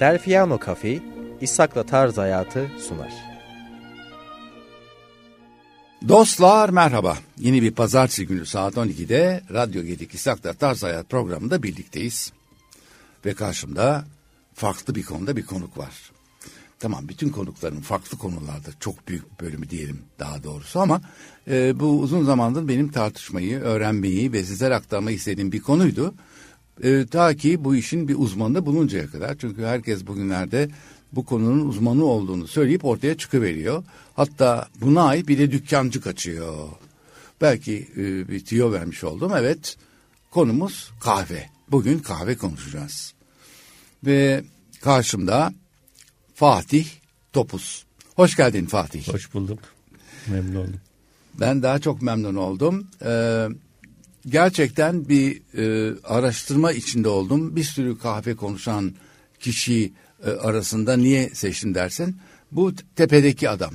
Delfiano Cafe, İshak'la Tarz Hayatı sunar. Dostlar merhaba. Yeni bir pazartesi günü saat 12'de Radyo Gedik İshak'la Tarz Hayat programında birlikteyiz. Ve karşımda farklı bir konuda bir konuk var. Tamam bütün konukların farklı konularda çok büyük bölümü diyelim daha doğrusu ama e, bu uzun zamandır benim tartışmayı, öğrenmeyi ve sizlere aktarmayı istediğim bir konuydu. E, ta ki bu işin bir uzmanı buluncaya kadar. Çünkü herkes bugünlerde bu konunun uzmanı olduğunu söyleyip ortaya çıkıveriyor. Hatta buna ait bir de dükkancı kaçıyor. Belki e, bir tüyo vermiş oldum. Evet konumuz kahve. Bugün kahve konuşacağız. Ve karşımda Fatih Topuz. Hoş geldin Fatih. Hoş bulduk. Memnun oldum. Ben daha çok memnun oldum. Ee, gerçekten bir e, araştırma içinde oldum. Bir sürü kahve konuşan kişi e, arasında niye seçtim dersin? Bu tepedeki adam.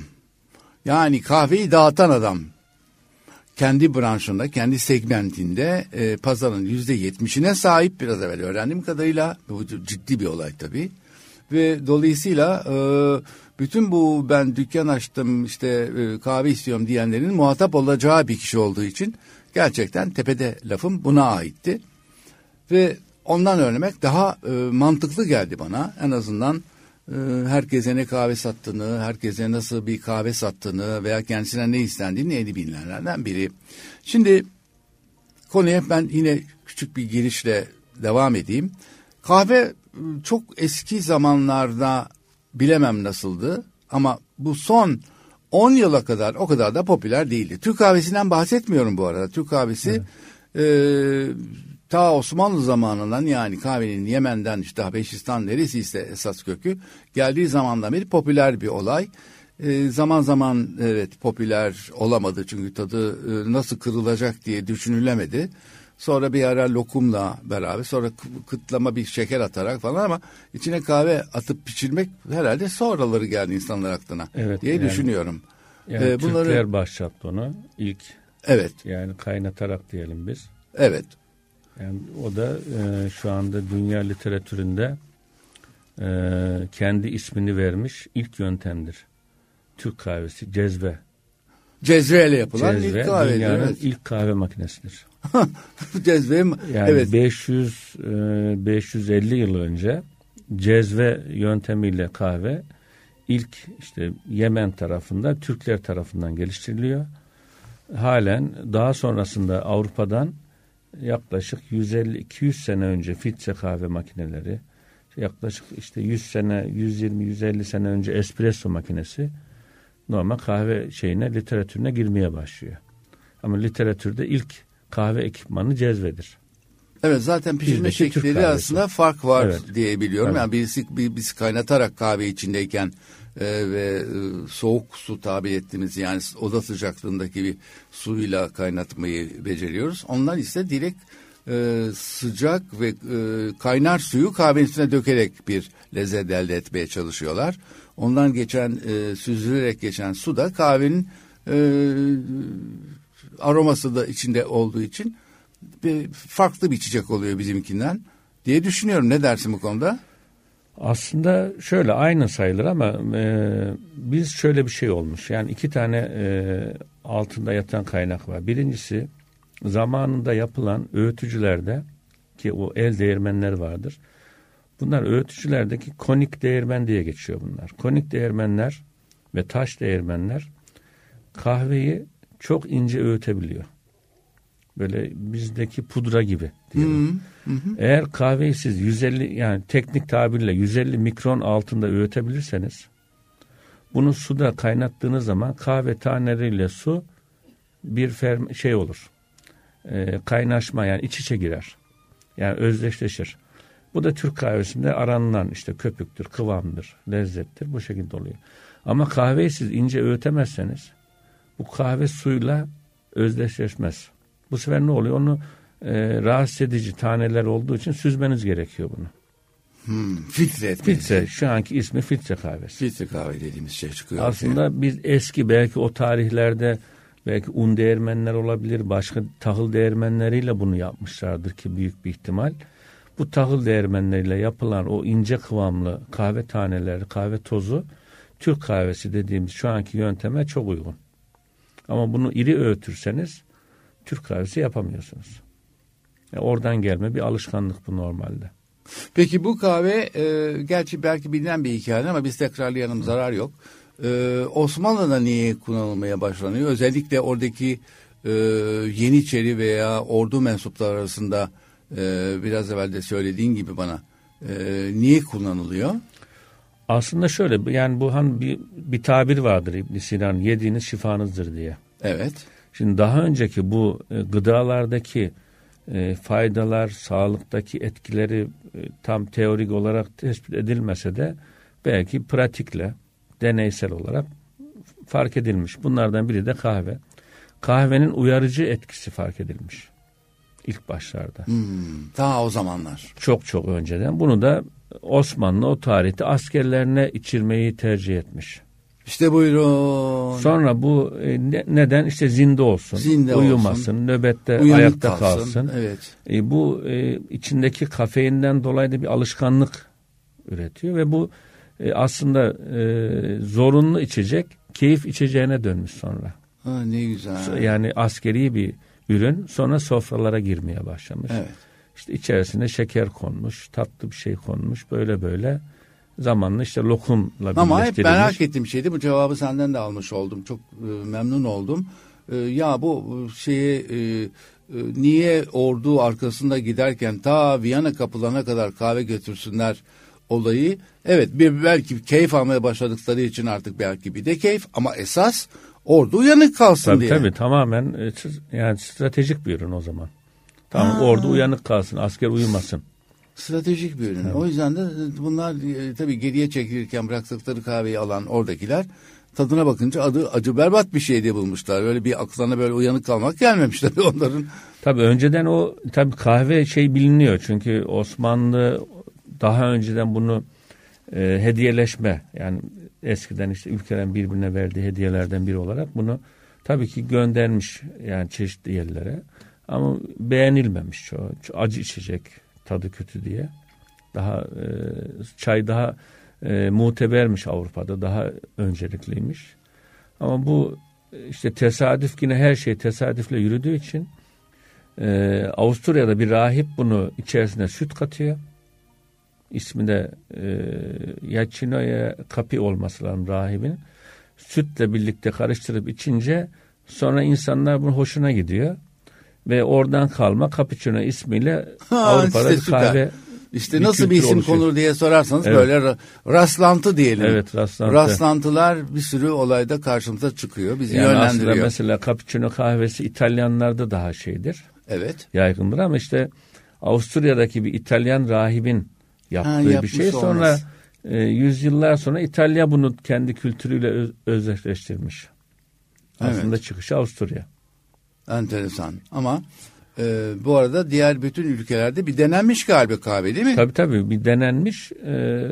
Yani kahveyi dağıtan adam. Kendi branşında, kendi segmentinde e, pazarın yüzde yetmişine sahip biraz evvel öğrendiğim kadarıyla. Bu ciddi bir olay tabii. Ve dolayısıyla e, bütün bu ben dükkan açtım işte e, kahve istiyorum diyenlerin muhatap olacağı bir kişi olduğu için gerçekten tepede lafım buna aitti. Ve ondan öğrenmek daha e, mantıklı geldi bana. En azından e, herkese ne kahve sattığını, herkese nasıl bir kahve sattığını veya kendisine ne istendiğini en iyi bilinenlerden biri. Şimdi konuya ben yine küçük bir girişle devam edeyim. Kahve çok eski zamanlarda bilemem nasıldı ama bu son 10 yıla kadar o kadar da popüler değildi. Türk kahvesinden bahsetmiyorum bu arada. Türk kahvesi evet. e, ta Osmanlı zamanından yani kahvenin Yemen'den işte Habeşistan neresiyse esas kökü geldiği zamandan beri popüler bir olay. E, zaman zaman evet popüler olamadı çünkü tadı e, nasıl kırılacak diye düşünülemedi. Sonra bir ara lokumla beraber sonra kıtlama bir şeker atarak falan ama içine kahve atıp pişirmek herhalde sonraları geldi insanlar aklına evet, diye yani, düşünüyorum. Yani ee, bunları, Türkler başlattı onu ilk. Evet. Yani kaynatarak diyelim biz. Evet. Yani o da e, şu anda dünya literatüründe e, kendi ismini vermiş ilk yöntemdir. Türk kahvesi cezve. Cezveyle yapılan Cezve, ilk kahve. Dünyanın evet. ilk kahve makinesidir. cezve yani evet. 500 e, 550 yıl önce cezve yöntemiyle kahve ilk işte Yemen tarafında Türkler tarafından geliştiriliyor. Halen daha sonrasında Avrupa'dan yaklaşık 150-200 sene önce filtre kahve makineleri, yaklaşık işte 100 sene, 120-150 sene önce espresso makinesi normal kahve şeyine, literatürüne girmeye başlıyor. Ama literatürde ilk kahve ekipmanı cezvedir. Evet zaten pişirme şekliyle aslında fark var evet. diye biliyorum. Evet. Yani birisi, bir, biz kaynatarak kahve içindeyken e, ve e, soğuk su tabi ettiğimiz yani oda sıcaklığındaki bir suyla kaynatmayı beceriyoruz. Onlar ise direkt e, sıcak ve e, kaynar suyu kahvenin üstüne dökerek bir lezzet elde etmeye çalışıyorlar. Ondan geçen e, süzülerek geçen su da kahvenin e, aroması da içinde olduğu için bir farklı bir içecek oluyor bizimkinden diye düşünüyorum. Ne dersin bu konuda? Aslında şöyle aynı sayılır ama e, biz şöyle bir şey olmuş. Yani iki tane e, altında yatan kaynak var. Birincisi zamanında yapılan öğütücülerde ki o el değirmenler vardır. Bunlar öğütücülerdeki konik değirmen diye geçiyor bunlar. Konik değirmenler ve taş değirmenler kahveyi çok ince öğütebiliyor. Böyle bizdeki pudra gibi diyelim. Hı hı. Eğer kahveyi siz 150 yani teknik tabirle 150 mikron altında öğütebilirseniz bunu suda kaynattığınız zaman kahve taneleriyle su bir ferm şey olur. E, kaynaşma yani iç içe girer. Yani özdeşleşir. Bu da Türk kahvesinde aranılan işte köpüktür, kıvamdır, lezzettir. Bu şekilde oluyor. Ama kahveyi siz ince öğütemezseniz bu kahve suyla özdeşleşmez. Bu sefer ne oluyor? Onu e, rahatsız edici taneler olduğu için süzmeniz gerekiyor bunu. Hmm, filtre etmeniz. Filtre. Şu anki ismi filtre kahvesi. Filtre kahve dediğimiz şey çıkıyor. Aslında ortaya. biz eski belki o tarihlerde belki un değirmenler olabilir. Başka tahıl değirmenleriyle bunu yapmışlardır ki büyük bir ihtimal. bu tahıl değirmenleriyle yapılan o ince kıvamlı kahve taneleri, kahve tozu Türk kahvesi dediğimiz şu anki yönteme çok uygun. Ama bunu iri öğütürseniz Türk kahvesi yapamıyorsunuz. Yani oradan gelme bir alışkanlık bu normalde. Peki bu kahve e, gerçi belki bilinen bir hikaye ama biz tekrarlayalım zarar yok. E, Osmanlı'da niye kullanılmaya başlanıyor? Özellikle oradaki e, Yeniçeri veya ordu mensupları arasında e, biraz evvel de söylediğin gibi bana e, niye kullanılıyor? Aslında şöyle yani bu han bir, bir tabir vardır İbn Sina'nın yediğiniz şifanızdır diye. Evet. Şimdi daha önceki bu e, gıdalardaki e, faydalar, sağlıktaki etkileri e, tam teorik olarak tespit edilmese de belki pratikle, deneysel olarak fark edilmiş. Bunlardan biri de kahve. Kahvenin uyarıcı etkisi fark edilmiş ilk başlarda. Hmm, daha o zamanlar. Çok çok önceden. Bunu da Osmanlı o tarihte askerlerine içirmeyi tercih etmiş. İşte buyurun. Sonra bu e, ne, neden işte zinde olsun, Zinde uyumasın, olsun, nöbette Uyanık ayakta kalsın. Evet. E, bu e, içindeki kafeinden dolayı da bir alışkanlık üretiyor ve bu e, aslında e, zorunlu içecek, keyif içeceğine dönmüş sonra. Ha, ne güzel. Yani askeri bir ürün sonra sofralara girmeye başlamış. Evet. İşte içerisine şeker konmuş, tatlı bir şey konmuş, böyle böyle zamanla işte lokumla Ama hep merak ettiğim şeydi. Bu cevabı senden de almış oldum. Çok e, memnun oldum. E, ya bu şeye e, e, niye ordu arkasında giderken ta Viyana kapılarına kadar kahve götürsünler olayı. Evet bir belki keyif almaya başladıkları için artık belki bir de keyif ama esas ordu uyanık kalsın Tabii diye. tabii tamamen e, yani stratejik bir ürün o zaman. Tamam Ha. ordu uyanık kalsın, asker uyumasın. Stratejik bir ürün. O yüzden de bunlar e, tabii geriye çekilirken bıraktıkları kahveyi alan oradakiler tadına bakınca adı acı berbat bir şey diye bulmuşlar. Öyle bir aklına böyle uyanık kalmak gelmemiş tabii onların. Tabii önceden o tabii kahve şey biliniyor çünkü Osmanlı daha önceden bunu e, hediyeleşme yani eskiden işte ülkelerin birbirine verdiği hediyelerden biri olarak bunu tabii ki göndermiş yani çeşitli yerlere ama beğenilmemiş çoğu. Acı içecek tadı kötü diye. Daha e, çay daha e, mutebermiş Avrupa'da daha öncelikliymiş. Ama bu işte tesadüf yine her şey tesadüfle yürüdüğü için e, Avusturya'da bir rahip bunu içerisine süt katıyor. İsmi de e, Yachinoya Kapi olması lazım rahibin. Sütle birlikte karıştırıp içince sonra insanlar bunun hoşuna gidiyor. Ve oradan kalma Cappuccino ismiyle Ha, Avrupa'da işte bir kahve İşte bir nasıl bir isim oluşuyor. konur diye sorarsanız Evet. böyle ra- rastlantı diyelim. Evet, rastlantı. Rastlantılar bir sürü olayda karşımıza çıkıyor. Bizi yani aslında yönlendiriyor. mesela Cappuccino kahvesi İtalyanlarda daha şeydir. Evet. yaygındır ama işte Avusturya'daki bir İtalyan rahibin yaptığı Ha, bir şey. Sonra olması. e, yüzyıllar sonra İtalya bunu kendi kültürüyle öz, özdeşleştirmiş. Aslında çıkışı Avusturya. Enteresan. Ama e, bu arada diğer bütün ülkelerde bir denenmiş galiba kahve değil mi? Tabii tabii bir denenmiş e,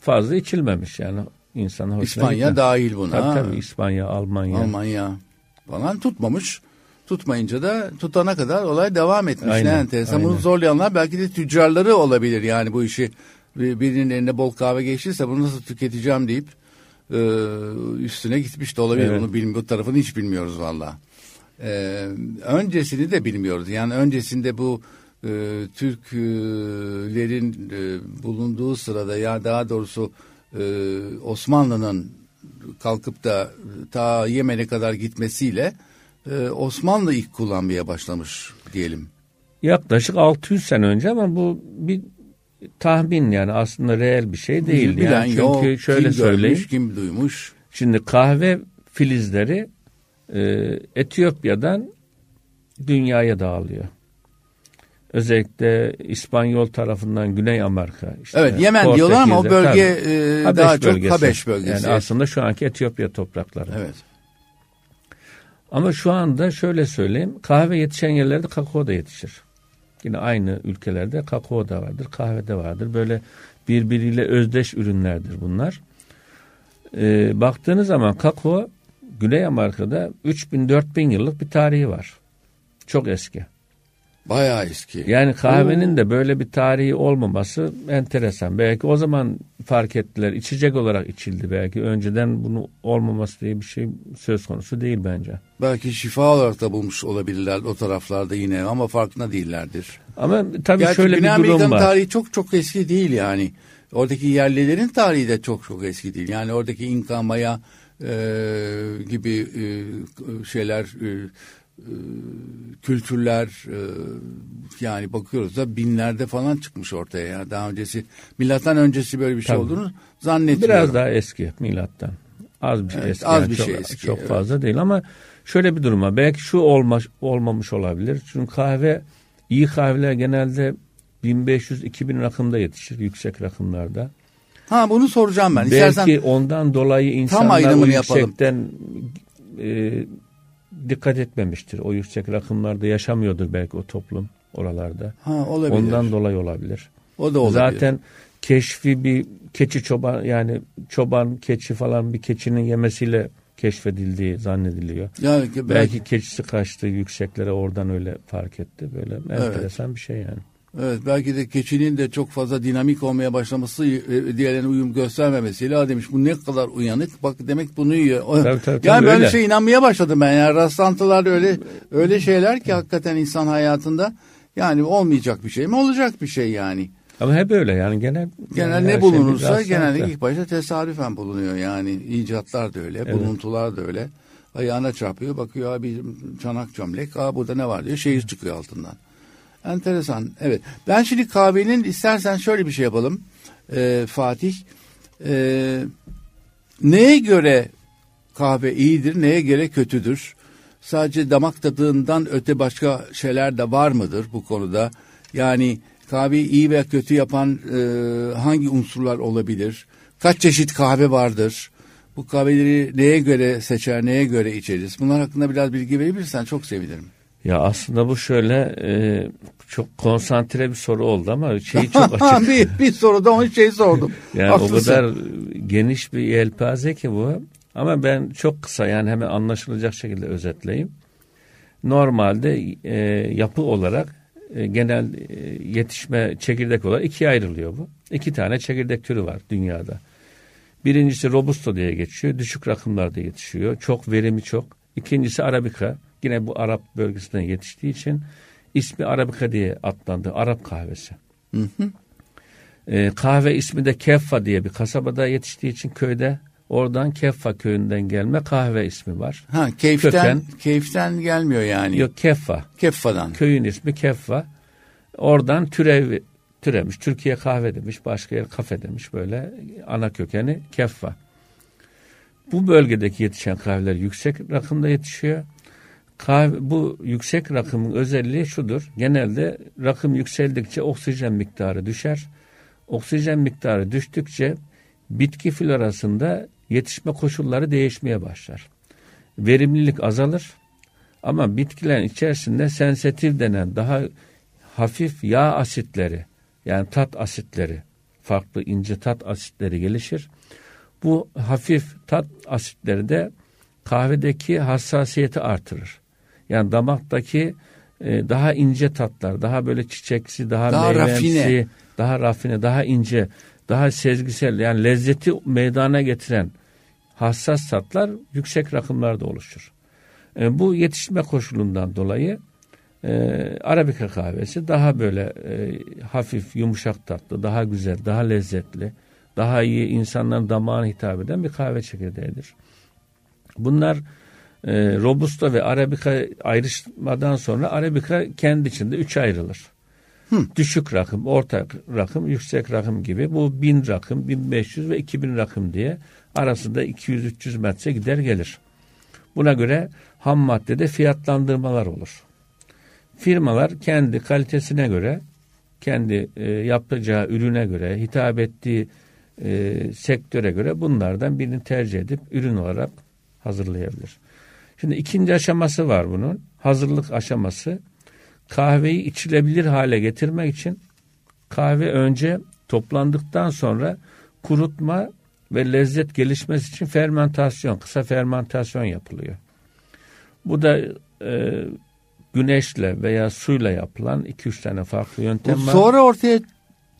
fazla içilmemiş yani insana hoşuna İspanya gitmez. dahil buna. Tabii tabii İspanya, Almanya. Almanya falan tutmamış. Tutmayınca da tutana kadar olay devam etmiş. Aynen, ne enteresan. Bunu aynen. zorlayanlar belki de tüccarları olabilir yani bu işi. Bir- Birinin eline bol kahve geçtiyse bunu nasıl tüketeceğim deyip e, üstüne gitmiş de olabilir. Evet. Bunu bilmi bu tarafını hiç bilmiyoruz valla. E, öncesini de bilmiyoruz. Yani öncesinde bu e, Türklerin e, bulunduğu sırada ya daha doğrusu e, Osmanlı'nın kalkıp da ta Yemen'e kadar gitmesiyle e, Osmanlı ilk kullanmaya başlamış diyelim. Yaklaşık 600 sene önce ama bu bir tahmin yani aslında reel bir şey değil. Bilen Yani çünkü yok, şöyle kim söyleyeyim. görmüş, kim duymuş. Şimdi kahve filizleri e, Etiyopya'dan dünyaya dağılıyor. Özellikle İspanyol tarafından Güney Amerika. işte Evet Yemen diyorlar ama o Portekiz'de, bölge tabii. e, Habeş daha çok bölgesi. Habeş bölgesi. Yani aslında şu anki Etiyopya toprakları. Evet. Ama şu anda şöyle söyleyeyim. Kahve yetişen yerlerde kakao da yetişir. Yine aynı ülkelerde kakao da vardır, kahve de vardır. Böyle birbiriyle özdeş ürünlerdir bunlar. Ee, baktığınız zaman kakao Güney Amerika'da 3000-4000 yıllık bir tarihi var. Çok eski. Bayağı eski. Yani kahvenin de böyle bir tarihi olmaması enteresan. Belki o zaman fark ettiler. İçecek olarak içildi belki. Önceden bunu olmaması diye bir şey söz konusu değil bence. Belki şifa olarak da bulmuş olabilirler o taraflarda yine ama farkında değillerdir. Ama tabii Gerçi şöyle Güney bir durum Amerika'nın var. tarihi çok çok eski değil yani. Oradaki yerlilerin tarihi de çok çok eski değil. Yani oradaki İnka, Maya e, gibi e, şeyler, e, kültürler yani bakıyoruz da binlerde falan çıkmış ortaya. Yani daha öncesi, milattan öncesi böyle bir şey Tabii. olduğunu zannetmiyorum. Biraz daha eski milattan. Az bir şey Evet, eski. az yani bir çok, şey eski, Çok evet. fazla değil ama şöyle bir durum var. Belki şu olma, olmamış olabilir. Çünkü kahve, iyi kahveler genelde 1500-2000 rakımda yetişir. Yüksek rakımlarda. Ha bunu soracağım ben. Belki İstersen ondan dolayı insanlar o yapalım. yüksekten e, dikkat etmemiştir. O yüksek rakımlarda yaşamıyordur belki o toplum oralarda. ha, olabilir. Ondan dolayı olabilir. o da olabilir. Zaten keşfi bir keçi çoban yani çoban keçi falan bir keçinin yemesiyle keşfedildiği zannediliyor. yani belki, Belki keçisi kaçtı yükseklere oradan öyle fark etti. Böyle enteresan bir şey yani. Evet belki de keçinin de çok fazla dinamik olmaya başlaması e, diğerlerine uyum göstermemesiyle ha demiş bu ne kadar uyanık bak demek bunu yiyor. Tabii, tabii, tabii, yani böyle öyle. şey inanmaya başladım ben yani rastlantılar öyle öyle şeyler ki hakikaten insan hayatında yani olmayacak bir şey mi olacak bir şey yani. Ama hep öyle yani genel Genel yani her ne şey bulunursa genelde ilk başta tesadüfen bulunuyor yani icatlar da öyle buluntular da öyle. Ayağına çarpıyor bakıyor abi çanak çömlek aa burada ne var diyor şehir çıkıyor altından. Enteresan. Evet. Ben şimdi kahvenin istersen şöyle bir şey yapalım Ee, Fatih. Ee, neye göre kahve iyidir neye göre kötüdür? Sadece damak tadından öte başka şeyler de var mıdır bu konuda? Yani kahveyi iyi ve kötü yapan e, hangi unsurlar olabilir? Kaç çeşit kahve vardır? Bu kahveleri neye göre seçer neye göre içeriz? Bunlar hakkında biraz bilgi verebilirsen çok sevinirim. Ya aslında bu şöyle e, çok konsantre bir soru oldu ama şeyi çok açık. bir, bir soruda on şey sordum. Yani Haklısın. o kadar geniş bir yelpaze ki bu. Ama ben çok kısa yani hemen anlaşılacak şekilde özetleyeyim. Normalde e, yapı olarak e, genel e, yetişme çekirdek olarak ikiye ayrılıyor bu. İki tane çekirdek türü var dünyada. Birincisi Robusto diye geçiyor. Düşük rakımlarda yetişiyor. Çok verimi çok. İkincisi Arabica. Yine bu Arap bölgesinden yetiştiği için ismi Arabica diye adlandı. Arap kahvesi. Ee, kahve ismi de Keffa diye bir kasabada yetiştiği için köyde oradan Keffa köyünden gelme kahve ismi var. Ha, keyiften, Köken. keyiften gelmiyor yani. Yok Keffa. Keffadan. Köyün ismi Keffa. Oradan türev türemiş. Türkiye kahve demiş. Başka yer kafe demiş. Böyle ana kökeni Keffa. Bu bölgedeki yetişen kahveler yüksek rakımda yetişiyor. Kahve, bu yüksek rakımın özelliği şudur. Genelde rakım yükseldikçe oksijen miktarı düşer. Oksijen miktarı düştükçe bitki florasında yetişme koşulları değişmeye başlar. Verimlilik azalır. Ama bitkilerin içerisinde sensitif denen daha hafif yağ asitleri yani tat asitleri farklı ince tat asitleri gelişir. Bu hafif tat asitleri de kahvedeki hassasiyeti artırır. Yani damaktaki e, daha ince tatlar, daha böyle çiçeksi, daha, Daha meyvemsi, rafine. daha rafine, daha ince, daha sezgisel yani lezzeti meydana getiren hassas tatlar yüksek rakımlarda oluşur. E, bu yetişme koşulundan dolayı e, Arabika kahvesi daha böyle e, hafif, yumuşak tatlı, daha güzel, daha lezzetli, daha iyi insanların damağına hitap eden bir kahve çekirdeğidir. Bunlar e, Robusta ve Arabica ayrışmadan sonra Arabica kendi içinde üç ayrılır. Düşük rakım, orta rakım, yüksek rakım gibi. Bu 1000 rakım, 1500 ve 2000 rakım diye arasında 200-300 metre gider gelir. Buna göre ham maddede fiyatlandırmalar olur. Firmalar kendi kalitesine göre, kendi e, yapacağı ürüne göre, hitap ettiği e, sektöre göre bunlardan birini tercih edip ürün olarak hazırlayabilir. Şimdi ikinci aşaması var bunun. Hazırlık aşaması. Kahveyi içilebilir hale getirmek için kahve önce toplandıktan sonra kurutma ve lezzet gelişmesi için fermentasyon, kısa fermentasyon yapılıyor. Bu da e, güneşle veya suyla yapılan iki üç tane farklı yöntem var. sonra ortaya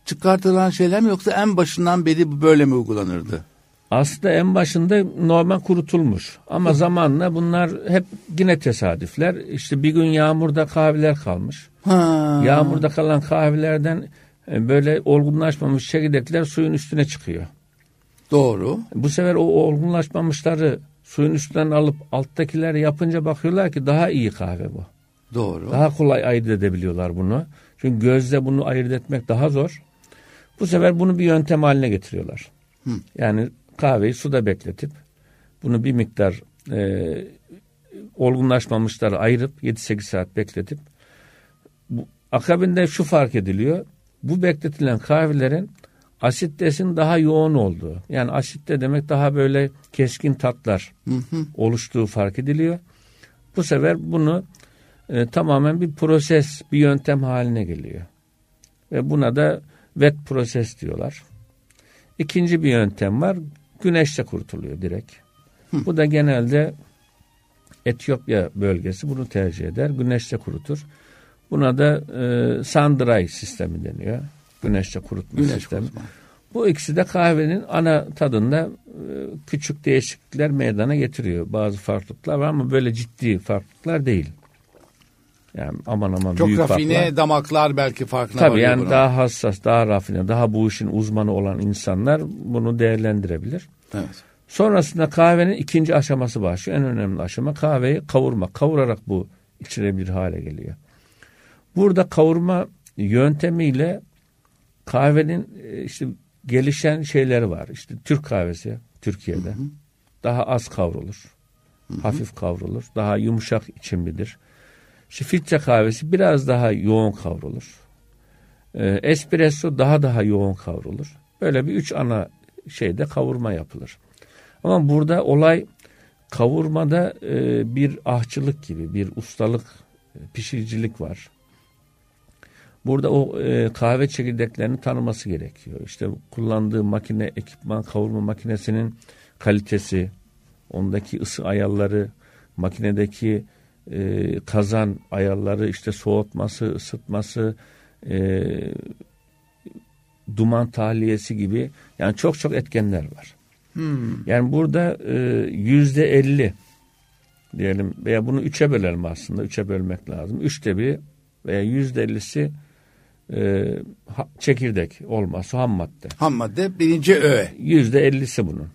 çıkartılan şeyler mi yoksa en başından beri böyle mi uygulanırdı? Aslında en başında normal kurutulmuş. Ama zamanla bunlar hep yine tesadüfler. İşte bir gün yağmurda kahveler kalmış. Ha. Yağmurda kalan kahvelerden e, böyle olgunlaşmamış çekirdekler suyun üstüne çıkıyor. Doğru. Bu sefer o olgunlaşmamışları suyun üstünden alıp alttakiler yapınca bakıyorlar ki daha iyi kahve bu. Doğru. Daha kolay ayırt edebiliyorlar bunu. Çünkü gözle bunu ayırt etmek daha zor. Bu sefer bunu bir yöntem haline getiriyorlar. Hı. Yani kahveyi suda bekletip bunu bir miktar e, olgunlaşmamışları ayırıp 7-8 saat bekletip bu, akabinde şu fark ediliyor. Bu bekletilen kahvelerin asittesin daha yoğun olduğu. Yani asitte demek daha böyle keskin tatlar oluştuğu fark ediliyor. Bu sefer bunu e, tamamen bir proses, bir yöntem haline geliyor. Ve buna da wet proses diyorlar. İkinci bir yöntem var. Güneşte kurutuluyor direkt. Bu da genelde Etiyopya bölgesi bunu tercih eder. Güneşte kurutur. Buna da e, sun-dry sistemi deniyor. Güneşte kurutma Güneş sistemi. kurutma. Bu ikisi de kahvenin ana tadında e, küçük değişiklikler meydana getiriyor. Bazı farklılıklar var ama böyle ciddi farklılıklar değil. Yani aman aman Çok büyük rafine farklar. damaklar belki farkına Tabii yani buna. daha hassas, daha rafine, daha bu işin uzmanı olan insanlar bunu değerlendirebilir. Evet. Sonrasında kahvenin ikinci aşaması başlıyor. En önemli aşama kahveyi kavurmak. Kavurarak bu içilebilir hale geliyor. Burada kavurma yöntemiyle kahvenin e, işte gelişen şeyleri var. İşte Türk kahvesi Türkiye'de daha az kavrulur. Hafif kavrulur. Daha yumuşak içimlidir. İşte filtre kahvesi biraz daha yoğun kavrulur. E, espresso daha daha yoğun kavrulur. Böyle bir üç ana şeyde kavurma yapılır. Ama burada olay kavurmada e, bir ahçılık gibi, bir ustalık, e, pişiricilik var. Burada o e, kahve çekirdeklerini tanıması gerekiyor. İşte kullandığı makine, ekipman, kavurma makinesinin kalitesi, ondaki ısı ayarları, makinedeki e, kazan ayarları, işte soğutması, ısıtması, e, duman tahliyesi gibi yani çok çok etkenler var. Yani burada e, yüzde elli diyelim veya bunu üçe bölelim aslında. Üçe bölmek lazım. Üçte bir veya yüzde ellisi e, ha- çekirdek olması ham madde. Ham madde birinci öğe. Yüzde ellisi bunun.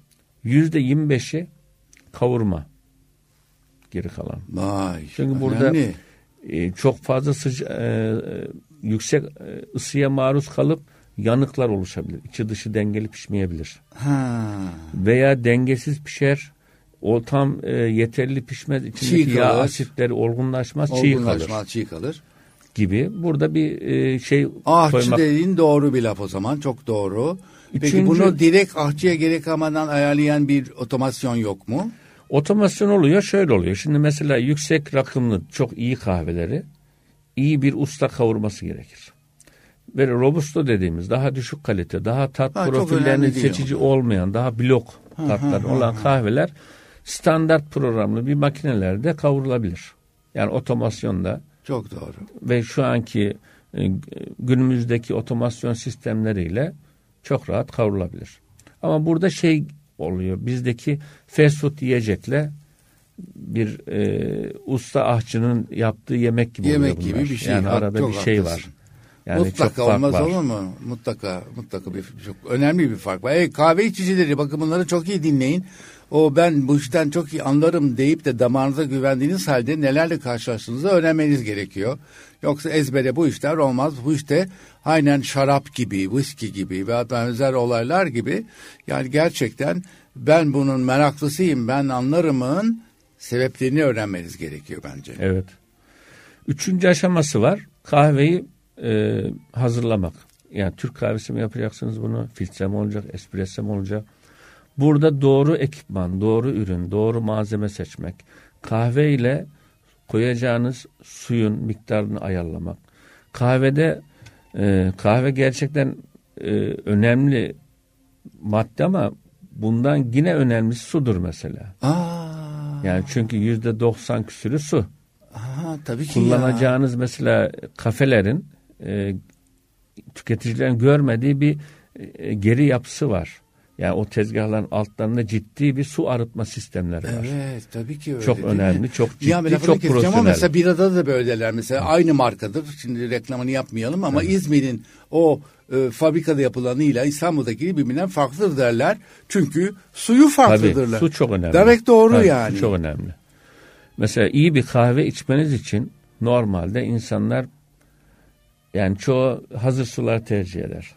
Yüzde yirmi beşi kavurma. Geri kalan. Vay. Çünkü burada e, çok fazla sıca, e, e, yüksek e, ısıya maruz kalıp yanıklar oluşabilir. İçi dışı dengeli pişmeyebilir. Ha. Veya dengesiz pişer. O tam e, yeterli pişmez. İçindeki Çiğ yağ kalır. asitleri olgunlaşmaz, çiğ kalır çiğ kalır. gibi. Burada bir e, şey Ahçı koymak. dediğin doğru bir laf o zaman. Çok doğru. Peki Üçüncü- bunu direkt ahçıya gerek kalmadan ayarlayan bir otomasyon yok mu? Otomasyon oluyor şöyle oluyor. Şimdi mesela yüksek rakımlı çok iyi kahveleri iyi bir usta kavurması gerekir. Böyle robusto dediğimiz daha düşük kalite, daha tat Ha, profillerinin seçici olmayan, daha blok tatlar olan kahveler standart programlı bir makinelerde kavrulabilir. Yani otomasyonda Çok doğru. ve şu anki e, günümüzdeki otomasyon sistemleriyle çok rahat kavrulabilir. Ama burada şey oluyor. Bizdeki fast food yiyecekle bir e, usta ahçının yaptığı yemek gibi Yemek oluyor gibi bunlar. bir şey. Yani arada bir şey haklısın. var. Yani mutlaka çok olmaz var. olur mu? Mutlaka mutlaka bir çok önemli bir fark var. Evet, kahve içicileri bakın bunları çok iyi dinleyin. O ben bu işten çok iyi anlarım deyip de damağınıza güvendiğiniz halde nelerle karşılaştığınızı öğrenmeniz gerekiyor. Yoksa ezbere bu işler olmaz. Bu işte aynen şarap gibi, viski gibi ve benzer olaylar gibi yani gerçekten ben bunun meraklısıyım, ben anlarımın sebeplerini öğrenmeniz gerekiyor bence. Evet. Üçüncü aşaması var. Kahveyi e, hazırlamak. Yani Türk kahvesi mi yapacaksınız bunu? Filtre mi olacak? Espresso mi olacak? Burada doğru ekipman, doğru ürün, doğru malzeme seçmek. Kahve ile koyacağınız suyun miktarını ayarlamak. Kahvede e, kahve gerçekten e, önemli madde ama bundan yine önemlisi sudur mesela. Aa, Yani çünkü yüzde doksan küsürü su. Aha, tabii ki Kullanacağınız ya. mesela kafelerin e, tüketicilerin görmediği bir e, geri yapısı var. Yani o tezgahların altlarında ciddi bir su arıtma sistemleri var. Evet tabii ki öyle. Çok önemli, mi? çok ciddi, ya, çok profesyonel. Ama mesela birada da böyleler mesela Hı. aynı markadır. Şimdi reklamını yapmayalım ama Hı. İzmir'in o e, fabrikada yapılanıyla İstanbul'daki birbirinden farklıdır derler. Çünkü suyu farklıdırlar. Tabii su çok önemli. Demek doğru Tabii, yani. Su çok önemli. Mesela iyi bir kahve içmeniz için normalde insanlar yani çoğu hazır sular tercih eder.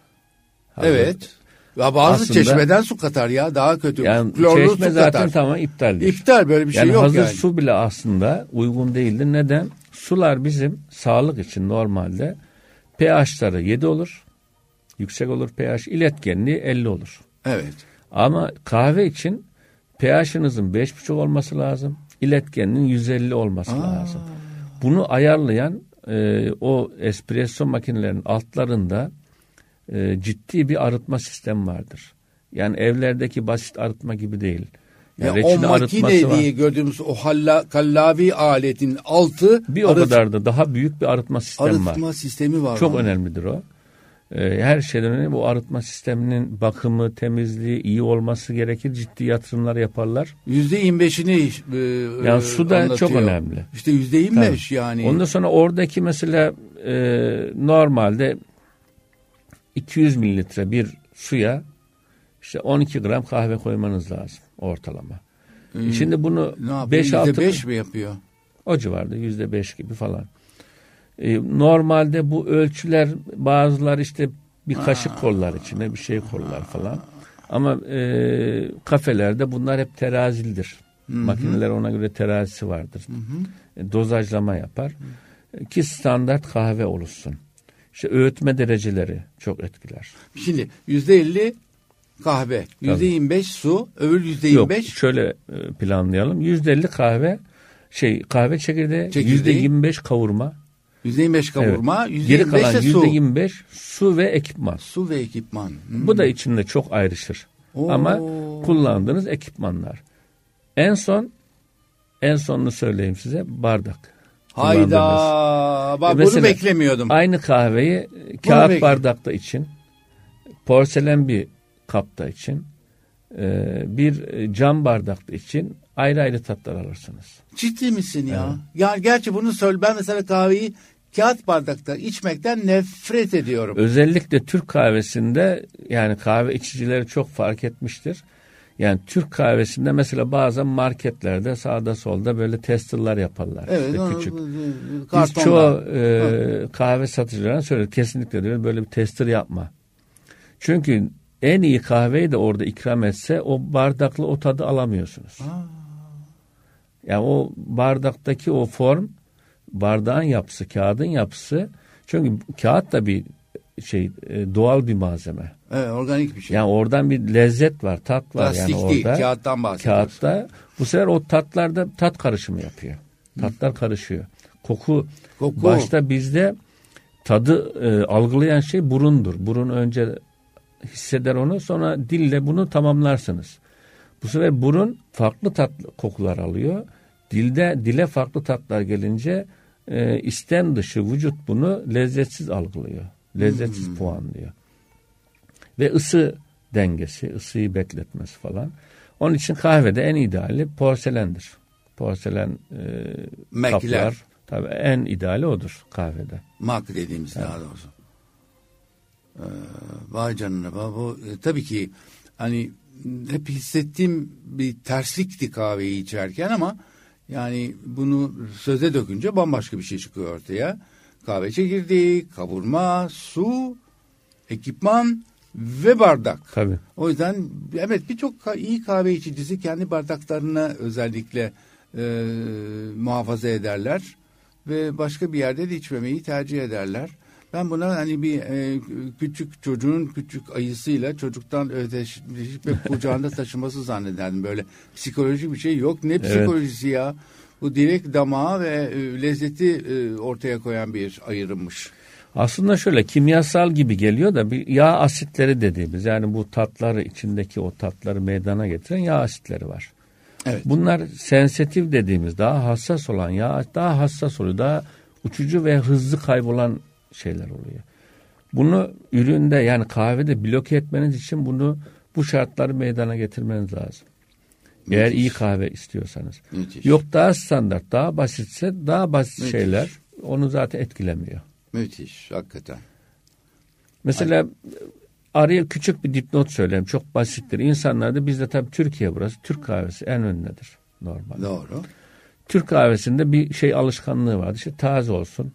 Hazır. Evet. Ya bazı Aslında, çeşmeden su katar ya daha kötü. Yani Klorlu çeşme su zaten katar. tamam iptaldir. İptal böyle bir şey yani yok hazır yani. su bile aslında uygun değildir. Neden? Sular bizim sağlık için normalde pH'ları 7 olur. Yüksek olur pH. iletkenliği 50 olur. Evet. Ama kahve için pH'ınızın 5,5 olması lazım. İletkenliğin 150 olması Aa. lazım. Bunu ayarlayan e, o espresso makinelerinin altlarında e, ciddi bir arıtma sistemi vardır. Yani evlerdeki basit arıtma gibi değil. Yani ya o makine diye gördüğümüz o halla, kallavi aletin altı bir o kadar da daha büyük bir arıtma sistemi arıtma var. Arıtma sistemi var. Çok ama. önemlidir o. Ee, her şeyden önemli bu arıtma sisteminin bakımı, temizliği iyi olması gerekir. Ciddi yatırımlar yaparlar. Yüzde yirmi beşini e, yani su da anlatıyor. çok önemli. İşte yüzde yirmi beş yani. Ondan sonra oradaki mesela e, normalde 200 mililitre bir suya işte 12 gram kahve koymanız lazım ortalama. Hmm. Şimdi bunu 5-6 5 mi yapıyor? O civarda yüzde beş gibi falan. Ee, normalde bu ölçüler bazılar işte bir kaşık kollar içine bir şey kollar falan. Ama e, kafelerde bunlar hep terazildir. Hı-hı. Makineler ona göre terazisi vardır. Hı-hı. E, dozajlama yapar. Hı-hı. Ki standart kahve oluşsun. İşte öğütme dereceleri çok etkiler. Şimdi yüzde elli kahve, yüzde yirmi beş su, öbür yüzde yirmi beş. Şöyle e, planlayalım. Yüzde elli kahve, şey kahve çekirdeği, yüzde yirmi beş kavurma. Yüzde yirmi beş kavurma, yüzde evet. Geri kalan yüzde yirmi beş su ve ekipman. Su ve ekipman. Hmm. Bu da içinde çok ayrışır. Oo. Ama kullandığınız ekipmanlar. En son en sonunu söyleyeyim size bardak. Hayda. Bak bunu beklemiyordum. Aynı kahveyi kağıt bekle. bardakta için, porselen bir kapta için, e, bir cam bardakta için ayrı ayrı tatlar alırsınız. Ciddi misin ya? Evet. Yani gerçi bunu söyle ben mesela kahveyi kağıt bardakta içmekten nefret ediyorum. Özellikle Türk kahvesinde yani kahve içicileri çok fark etmiştir. Yani Türk kahvesinde mesela bazen marketlerde sağda solda böyle testerlar yaparlar. Evet. Işte küçük. Biz çoğu e, kahve satıcılarına söylüyor kesinlikle diyor böyle bir tester yapma. Çünkü en iyi kahveyi de orada ikram etse o bardakla o tadı alamıyorsunuz. Aa. Yani o bardaktaki o form bardağın yapısı, kağıdın yapısı çünkü kağıt da bir şey e, doğal bir malzeme. Evet, organik bir şey. Yani oradan bir lezzet var, tat var Plastik yani orada. değil, kağıttan bahsediyoruz. Kağıtta bu sefer o tatlarda tat karışımı yapıyor. Tatlar Hı. karışıyor. Koku, Koku başta bizde tadı e, algılayan şey burundur. Burun önce hisseder onu sonra dille bunu tamamlarsınız. Bu sefer burun farklı tat kokular alıyor. Dilde dile farklı tatlar gelince e, istem dışı vücut bunu lezzetsiz algılıyor. Lezzetsiz hmm. puanlıyor. Ve ısı dengesi, ısıyı bekletmesi falan. Onun için kahvede en ideali porselendir. Porselen e, kaplar. Tabii en ideali odur kahvede. Mak dediğimiz evet. daha doğrusu. Ee, vay canına. Bu, e, tabii ki hani hep hissettiğim bir terslikti kahveyi içerken ama yani bunu söze dökünce bambaşka bir şey çıkıyor ortaya. Kahve çekirdeği, kavurma, su, ekipman ve bardak. Tabii. O yüzden evet birçok iyi kahve içicisi kendi bardaklarını özellikle e, muhafaza ederler ve başka bir yerde de içmemeyi tercih ederler. Ben buna hani bir e, küçük çocuğun küçük ayısıyla çocuktan öteşip kucağında taşıması zannederdim. Böyle psikolojik bir şey yok. Ne psikolojisi evet. ya? Bu direkt damağı ve e, lezzeti e, ortaya koyan bir ayrımmış. Aslında şöyle kimyasal gibi geliyor da bir yağ asitleri dediğimiz yani bu tatları içindeki o tatları meydana getiren yağ asitleri var. Evet. Bunlar sensitif dediğimiz daha hassas olan ya daha hassas oluyor. Daha uçucu ve hızlı kaybolan şeyler oluyor. Bunu üründe yani kahvede bloke etmeniz için bunu bu şartları meydana getirmeniz lazım. Eğer Müthiş. iyi kahve istiyorsanız. Müthiş. Yok daha standart, daha basitse daha basit Müthiş. şeyler onu zaten etkilemiyor. Müthiş hakikaten. Mesela araya küçük bir dipnot söyleyeyim. Çok basittir. İnsanlar da bizde tabii Türkiye burası. Türk kahvesi en öndedir normal. Doğru. Türk kahvesinde bir şey alışkanlığı vardı. İşte taze olsun.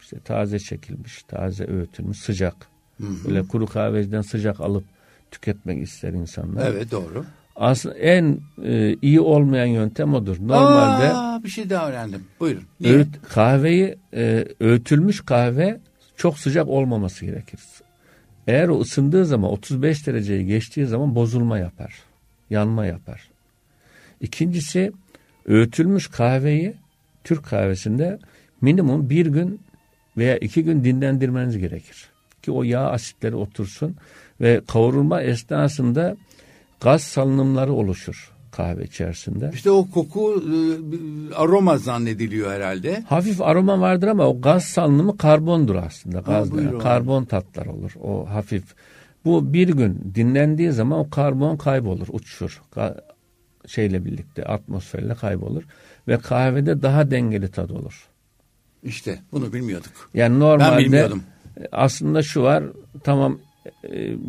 İşte taze çekilmiş, taze öğütülmüş, sıcak. Böyle kuru kahveciden sıcak alıp tüketmek ister insanlar. Evet doğru. Aslında en e, iyi olmayan yöntem odur. Normalde Aa, bir şey daha öğrendim. Buyurun. Niye? öğüt, kahveyi e, öğütülmüş kahve çok sıcak olmaması gerekir. Eğer o ısındığı zaman 35 dereceyi geçtiği zaman bozulma yapar. Yanma yapar. İkincisi öğütülmüş kahveyi Türk kahvesinde minimum bir gün veya iki gün dinlendirmeniz gerekir. Ki o yağ asitleri otursun ve kavrulma esnasında gaz salınımları oluşur kahve içerisinde. İşte o koku e, aroma zannediliyor herhalde. Hafif aroma vardır ama o gaz salınımı karbondur aslında. Gaz yani karbon tatlar olur. O hafif. Bu bir gün dinlendiği zaman o karbon kaybolur, uçuşur. Şeyle birlikte atmosferle kaybolur ve kahvede daha dengeli tad olur. İşte bunu bilmiyorduk. Yani normalde bilmiyordum. aslında şu var tamam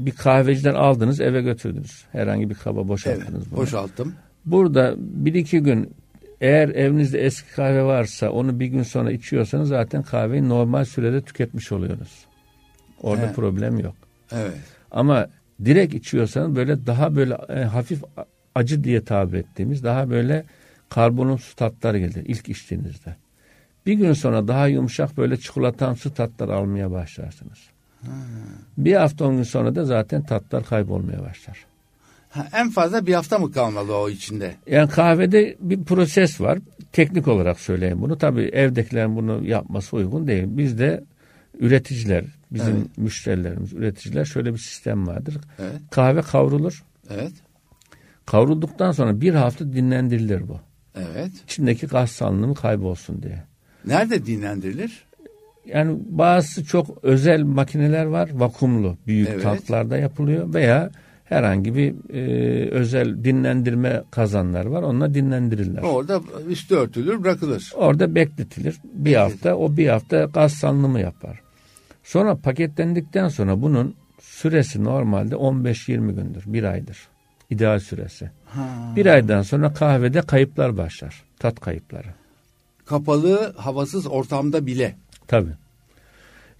bir kahveciden aldınız eve götürdünüz. Herhangi bir kaba Evet, boşalttınız bunu. boşalttım. Burada bir iki gün eğer evinizde eski kahve varsa onu bir gün sonra içiyorsanız zaten kahveyi normal sürede tüketmiş oluyorsunuz. Orada Evet. problem yok. Evet. Ama direkt içiyorsanız böyle daha böyle e, hafif acı diye tabir ettiğimiz daha böyle karbonumsu tatlar gelir ilk içtiğinizde. Bir gün sonra daha yumuşak böyle çikolatamsı tatlar almaya başlarsınız. Bir hafta on gün sonra da zaten tatlar kaybolmaya başlar. Ha, en fazla bir hafta mı kalmalı o içinde? Yani kahvede bir proses var. Teknik olarak söyleyeyim bunu. Tabii evdekilerin bunu yapması uygun değil. Bizde üreticiler, bizim Evet. müşterilerimiz, üreticiler şöyle bir sistem vardır. Evet. Kahve kavrulur. Evet. Kavrulduktan sonra bir hafta dinlendirilir bu. Evet. İçindeki gaz salınımı kaybolsun diye. Nerede dinlendirilir? Yani bazı çok özel makineler var. Vakumlu büyük Evet. tanklarda yapılıyor veya herhangi bir e, özel dinlendirme kazanlar var. Onunla dinlendirirler. Orada üstü örtülür bırakılır. Orada bekletilir. Bir hafta o bir hafta gaz salınımı yapar. Sonra paketlendikten sonra bunun süresi normalde 15-20 gündür. Bir aydır. İdeal süresi. Bir aydan sonra kahvede kayıplar başlar. Tat kayıpları. Kapalı havasız ortamda bile. Tabii.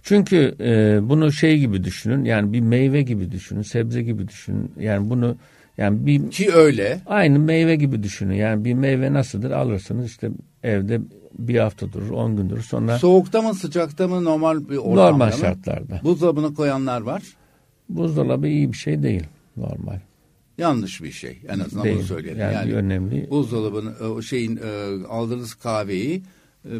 Çünkü e, bunu şey gibi düşünün. Yani bir meyve gibi düşünün. Sebze gibi düşünün. Yani bunu yani bir Ki öyle. aynı meyve gibi düşünün. Yani bir meyve nasıldır? Alırsınız işte evde bir hafta durur, 10 gün durur. Sonra Soğukta mı sıcakta mı normal bir ortamda normal mı? şartlarda. Buzdolabına koyanlar var. Buzdolabı iyi bir şey değil normal. Yanlış bir şey. En azından değil. bunu söyleyelim. Yani, Yani, önemli. buzdolabının e, o şeyin e, aldığınız kahveyi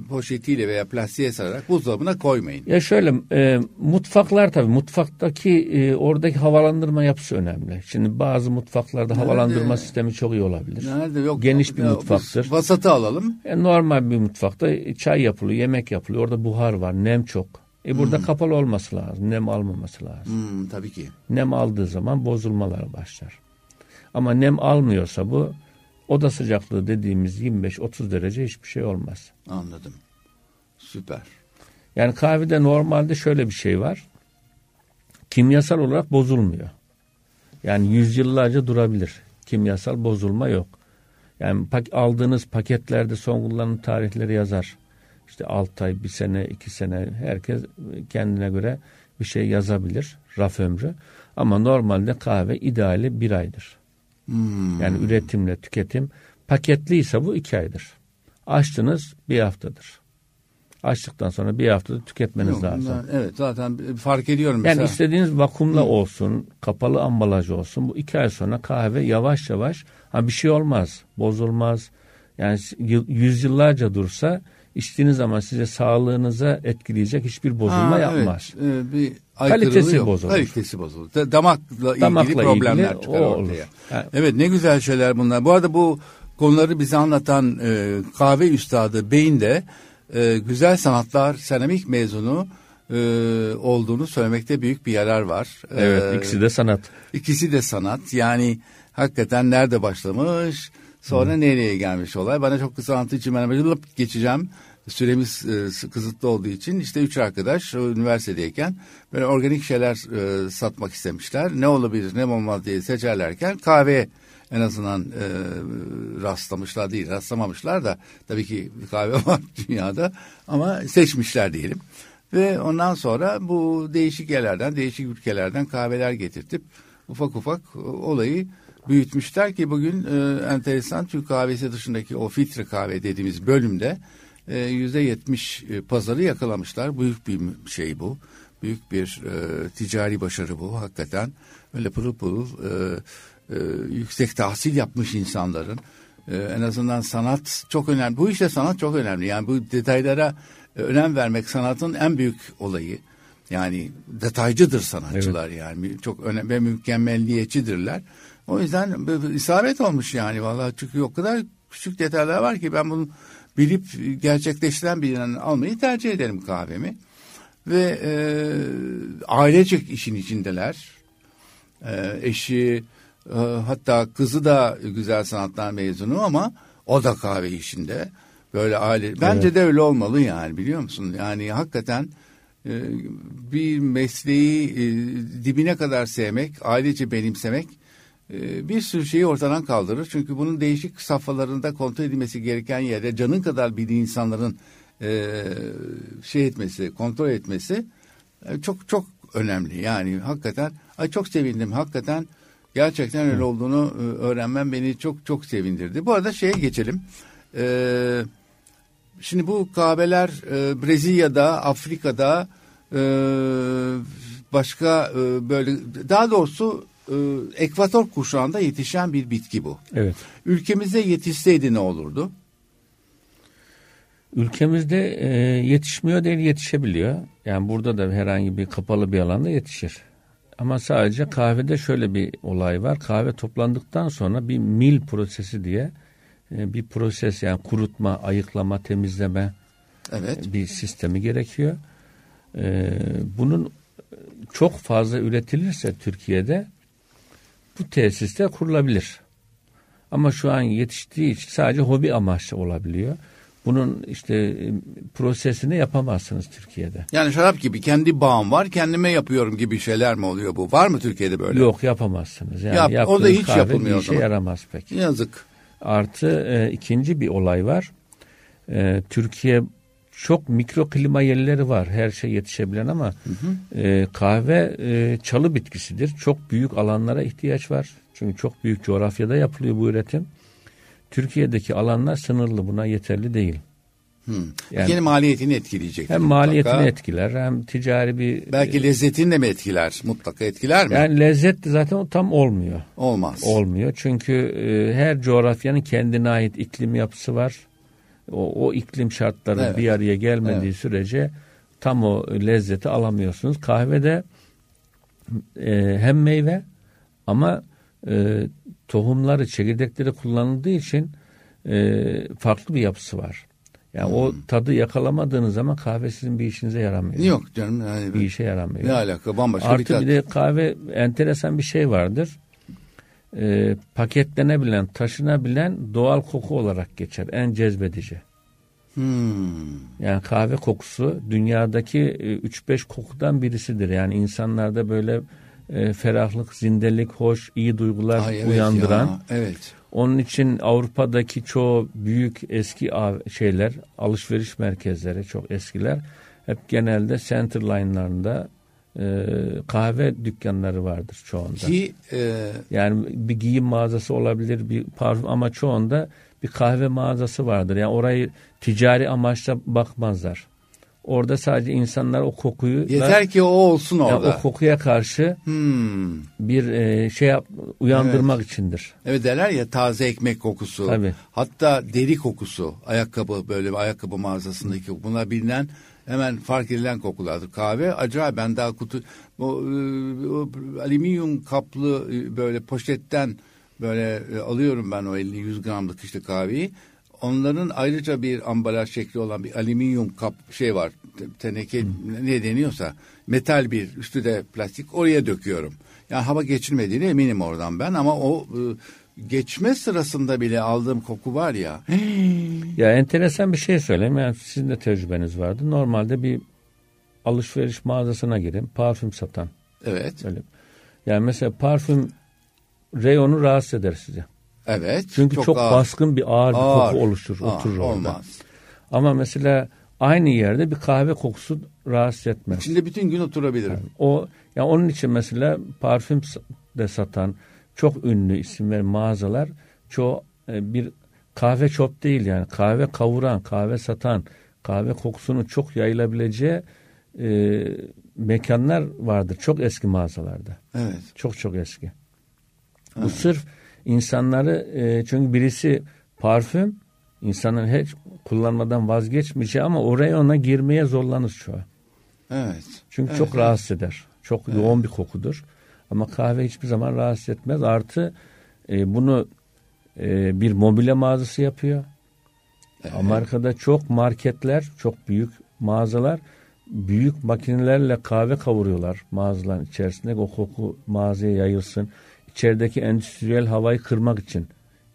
poşetiyle veya plastiğe sararak buzdolabına koymayın. Ya şöyle e, mutfaklar tabii mutfaktaki e, oradaki havalandırma yapısı önemli. Şimdi bazı mutfaklarda Nerede? havalandırma sistemi çok iyi olabilir. Nerede yok. Geniş bir Ya, mutfaktır. Vasatı alalım. E, normal bir mutfakta çay yapılıyor, yemek yapılıyor. Orada buhar var, nem çok. E burada kapalı olması lazım, nem almaması lazım. Hmm, tabii ki. Nem aldığı zaman bozulmalar başlar. Ama nem almıyorsa bu oda sıcaklığı dediğimiz 25-30 derece hiçbir şey olmaz. Anladım. Süper. Yani kahvede normalde şöyle bir şey var. Kimyasal olarak bozulmuyor. Yani yüzyıllarca durabilir. Kimyasal bozulma yok. Yani pak- aldığınız paketlerde son kullanım tarihleri yazar. İşte 6 ay, bir sene, iki sene herkes kendine göre bir şey yazabilir. Raf ömrü. Ama normalde kahve ideali bir aydır. Hmm. Yani üretimle tüketim. Paketliyse bu iki aydır. Açtınız bir haftadır. Açtıktan sonra bir haftada tüketmeniz Yok, lazım. evet zaten fark ediyorum Yani mesela. istediğiniz vakumla olsun, kapalı ambalaj olsun. Bu iki ay sonra kahve yavaş yavaş ha bir şey olmaz, bozulmaz. Yani yıl- yüzyıllarca dursa içtiğiniz zaman size sağlığınıza etkileyecek hiçbir bozulma Ha, yapmaz. Evet, e, bir Kalitesi yok. bozulur. Kalitesi bozulur. Da- Damakla ilgili Damakla problemler ilgili çıkar ortaya. olur. Yani- Evet ne güzel şeyler bunlar. Bu arada bu konuları bize anlatan e, kahve üstadı Beyin de e, güzel sanatlar seramik mezunu e, olduğunu söylemekte büyük bir yarar var. Evet E, ikisi de sanat. İkisi de sanat. Yani hakikaten nerede başlamış, sonra nereye gelmiş olay. Bana çok kısa anlattığı için ben böyle geçeceğim. Süremiz e, kısıtlı olduğu için işte üç arkadaş o üniversitedeyken böyle organik şeyler e, satmak istemişler. Ne olabilir ne olmaz diye seçerlerken kahve en azından e, rastlamışlar değil rastlamamışlar da tabii ki kahve var dünyada ama seçmişler diyelim. Ve ondan sonra bu değişik yerlerden, değişik ülkelerden kahveler getirtip ufak ufak e, olayı büyütmüşler ki bugün e, enteresan Türk kahvesi dışındaki o filtre kahve dediğimiz bölümde e, yüzde yetmiş e, pazarı yakalamışlar. Büyük bir şey bu. Büyük bir e, ticari başarı bu hakikaten. Öyle pırıl pırıl e, e, yüksek tahsil yapmış insanların e, en azından sanat çok önemli. Bu işte sanat çok önemli. Yani bu detaylara e, önem vermek sanatın en büyük olayı. Yani detaycıdır sanatçılar evet. yani çok önemli ve mükemmelliyetçidirler. O yüzden isabet olmuş yani vallahi çünkü o kadar küçük detaylar var ki ben bunu bilip gerçekleştiren birinden almayı tercih ederim kahvemi. Ve e, ailecek işin içindeler. E, eşi e, hatta kızı da güzel sanatlar mezunu ama o da kahve işinde. Böyle aile. Bence evet. de öyle olmalı yani biliyor musun? Yani hakikaten e, bir mesleği e, dibine kadar sevmek, ailece benimsemek bir sürü şeyi ortadan kaldırır. Çünkü bunun değişik safhalarında kontrol edilmesi gereken yerde canın kadar bildiği insanların e, şey etmesi, kontrol etmesi e, çok çok önemli. Yani hakikaten ay çok sevindim. Hakikaten gerçekten öyle olduğunu e, öğrenmem beni çok çok sevindirdi. Bu arada şeye geçelim. Eee Şimdi bu kahveler e, Brezilya'da, Afrika'da e, başka e, böyle daha doğrusu e, ekvator kuşağında yetişen bir bitki bu. Evet. Ülkemizde yetişseydi ne olurdu? Ülkemizde e, yetişmiyor değil yetişebiliyor. Yani burada da herhangi bir kapalı bir alanda yetişir. Ama sadece kahvede şöyle bir olay var. Kahve toplandıktan sonra bir mil prosesi diye e, bir proses yani kurutma, ayıklama, temizleme evet. bir sistemi gerekiyor. E, bunun çok fazla üretilirse Türkiye'de bu tesiste kurulabilir. Ama şu an yetiştiği için sadece hobi amaçlı olabiliyor. Bunun işte e, prosesini yapamazsınız Türkiye'de. Yani şarap gibi kendi bağım var kendime yapıyorum gibi şeyler mi oluyor bu? Var mı Türkiye'de böyle? Yok yapamazsınız. Yani Yap, o da hiç yapılmıyor. İşe yaramaz pek. Yazık. Artı e, ikinci bir olay var. E, Türkiye çok mikro klima yerleri var. Her şey yetişebilen ama hı hı. E, kahve e, çalı bitkisidir. Çok büyük alanlara ihtiyaç var. Çünkü çok büyük coğrafyada yapılıyor bu üretim. Türkiye'deki alanlar sınırlı buna yeterli değil. Hmm. Yani, yani maliyetini etkileyecek. Hem mutlaka. maliyetini etkiler hem ticari bir... Belki lezzetini de mi etkiler? Mutlaka etkiler mi? Yani lezzet zaten tam olmuyor. Olmaz. Olmuyor çünkü e, her coğrafyanın kendine ait iklim yapısı var. O, o iklim şartları evet. bir araya gelmediği evet. sürece tam o lezzeti alamıyorsunuz. Kahvede e, hem meyve ama e, tohumları, çekirdekleri kullanıldığı için e, farklı bir yapısı var. Yani hmm. o tadı yakalamadığınız zaman kahve sizin bir işinize yaramıyor. Yok canım. Yani bir işe yaramıyor. Ne alaka bambaşka Artı bir tat. bir de kahve enteresan bir şey vardır. Ee, paketlenebilen, taşınabilen doğal koku olarak geçer. En cezbedici. Hmm. Yani kahve kokusu dünyadaki 3-5 e, kokudan birisidir. Yani insanlarda böyle e, ferahlık, zindelik, hoş, iyi duygular Ay, evet uyandıran. Ya, evet. Onun için Avrupa'daki çoğu büyük eski şeyler, alışveriş merkezleri çok eskiler hep genelde center line'larında e, kahve dükkanları vardır çoğunda. Ki e... yani bir giyim mağazası olabilir, bir parfüm ama çoğunda bir kahve mağazası vardır. Yani orayı ticari amaçla bakmazlar. Orada sadece insanlar o kokuyu yeter ki o olsun orada. Yani o kokuya karşı hmm. bir e, şey yap, uyandırmak evet. içindir. Evet derler ya taze ekmek kokusu. Tabii. Hatta deri kokusu, ayakkabı böyle bir ayakkabı mağazasındaki. Bunlar bilinen hemen fark edilen kokulardır. Kahve acayip ben daha kutu o, o alüminyum kaplı e, böyle poşetten böyle e, alıyorum ben o 50-100 gramlık işte kahveyi. Onların ayrıca bir ambalaj şekli olan bir alüminyum kap şey var. Teneke ne deniyorsa metal bir üstü de plastik oraya döküyorum. Yani hava geçirmediğini eminim oradan ben ama o e, geçme sırasında bile aldığım koku var ya. Ya enteresan bir şey söyleyeyim. Yani sizin de tecrübeniz vardı. Normalde bir alışveriş mağazasına girin. Parfüm satan. Evet. Öyle. Yani mesela parfüm reyonu rahatsız eder sizi. Evet. Çünkü çok, ağır. baskın bir ağır, bir Ağır. koku oluşur, Ağır, oturur orada. Olmaz. Ama mesela aynı yerde bir kahve kokusu rahatsız etmez. İçinde bütün gün oturabilirim. O ya onun için mesela parfüm de satan çok ünlü isim veren mağazalar çoğu e, bir kahve çöp değil yani kahve kavuran, kahve satan, kahve kokusunun çok yayılabileceği e, mekanlar vardır. Çok eski mağazalarda. Evet. Çok çok eski. Bu sırf insanları e, çünkü birisi parfüm insanın hiç kullanmadan vazgeçmeyeceği ama oraya ona girmeye zorlanır çoğu. Evet. Çünkü Evet, çok evet. rahatsız eder. Çok yoğun bir kokudur. Ama kahve hiçbir zaman rahatsız etmez. Artı e, bunu e, bir mobilya mağazası yapıyor. Amerika'da çok marketler, çok büyük mağazalar büyük makinelerle kahve kavuruyorlar mağazaların içerisinde. O koku mağazaya yayılsın. İçerideki endüstriyel havayı kırmak için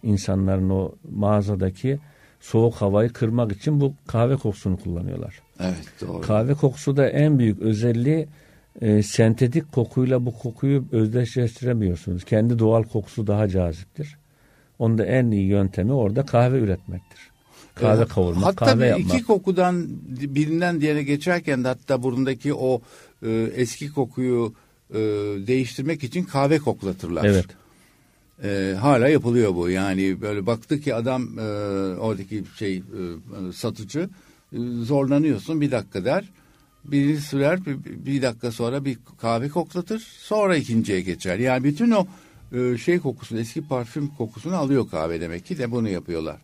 insanların o mağazadaki soğuk havayı kırmak için bu kahve kokusunu kullanıyorlar. Evet doğru. Kahve kokusu da en büyük özelliği e, sentetik kokuyla bu kokuyu özdeşleştiremiyorsunuz. Kendi doğal kokusu daha caziptir. Onun da en iyi yöntemi orada kahve üretmektir. Kahve Ee, kavurmak, hatta kahve yapmak. iki kokudan birinden diğerine geçerken de hatta burundaki o e, eski kokuyu e, değiştirmek için kahve koklatırlar. Evet. E, hala yapılıyor bu. Yani böyle baktı ki adam e, oradaki şey e, satıcı e, zorlanıyorsun bir dakika der. Biri sürer bir, bir dakika sonra bir kahve koklatır sonra ikinciye geçer. Yani bütün o e, şey kokusunu eski parfüm kokusunu alıyor kahve demek ki de bunu yapıyorlar.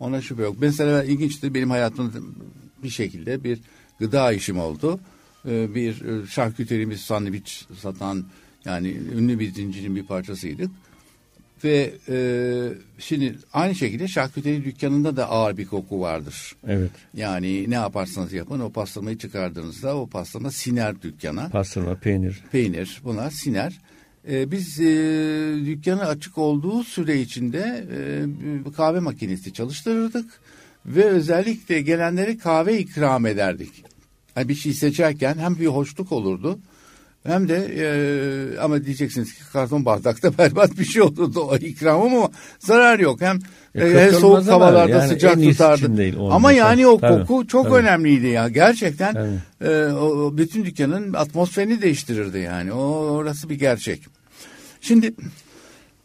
Ona şüphe yok. Mesela ilginçtir benim hayatımda bir şekilde bir gıda işim oldu. E, bir e, şarküterimiz sandviç satan yani ünlü bir zincirin bir parçasıydık. Ve e, şimdi aynı şekilde şarküteri dükkanında da ağır bir koku vardır. Evet. Yani ne yaparsanız yapın o pastırmayı çıkardığınızda o pastırma siner dükkana. Pastırma, peynir. Peynir bunlar siner. Ee, biz e, dükkanı açık olduğu süre içinde e, kahve makinesi çalıştırırdık. Ve özellikle gelenlere kahve ikram ederdik. Yani bir şey seçerken hem bir hoşluk olurdu hem de e, ama diyeceksiniz ki karton bardakta berbat bir şey olurdu o ikramım ama zarar yok. Hem e, kötü soğuk havalarda yani sıcak tutardı. değil, ama yani o Tabii, koku çok tabii. önemliydi ya. Gerçekten Tabii. e, o, o bütün dükkanın atmosferini değiştirirdi yani. O orası bir gerçek. Şimdi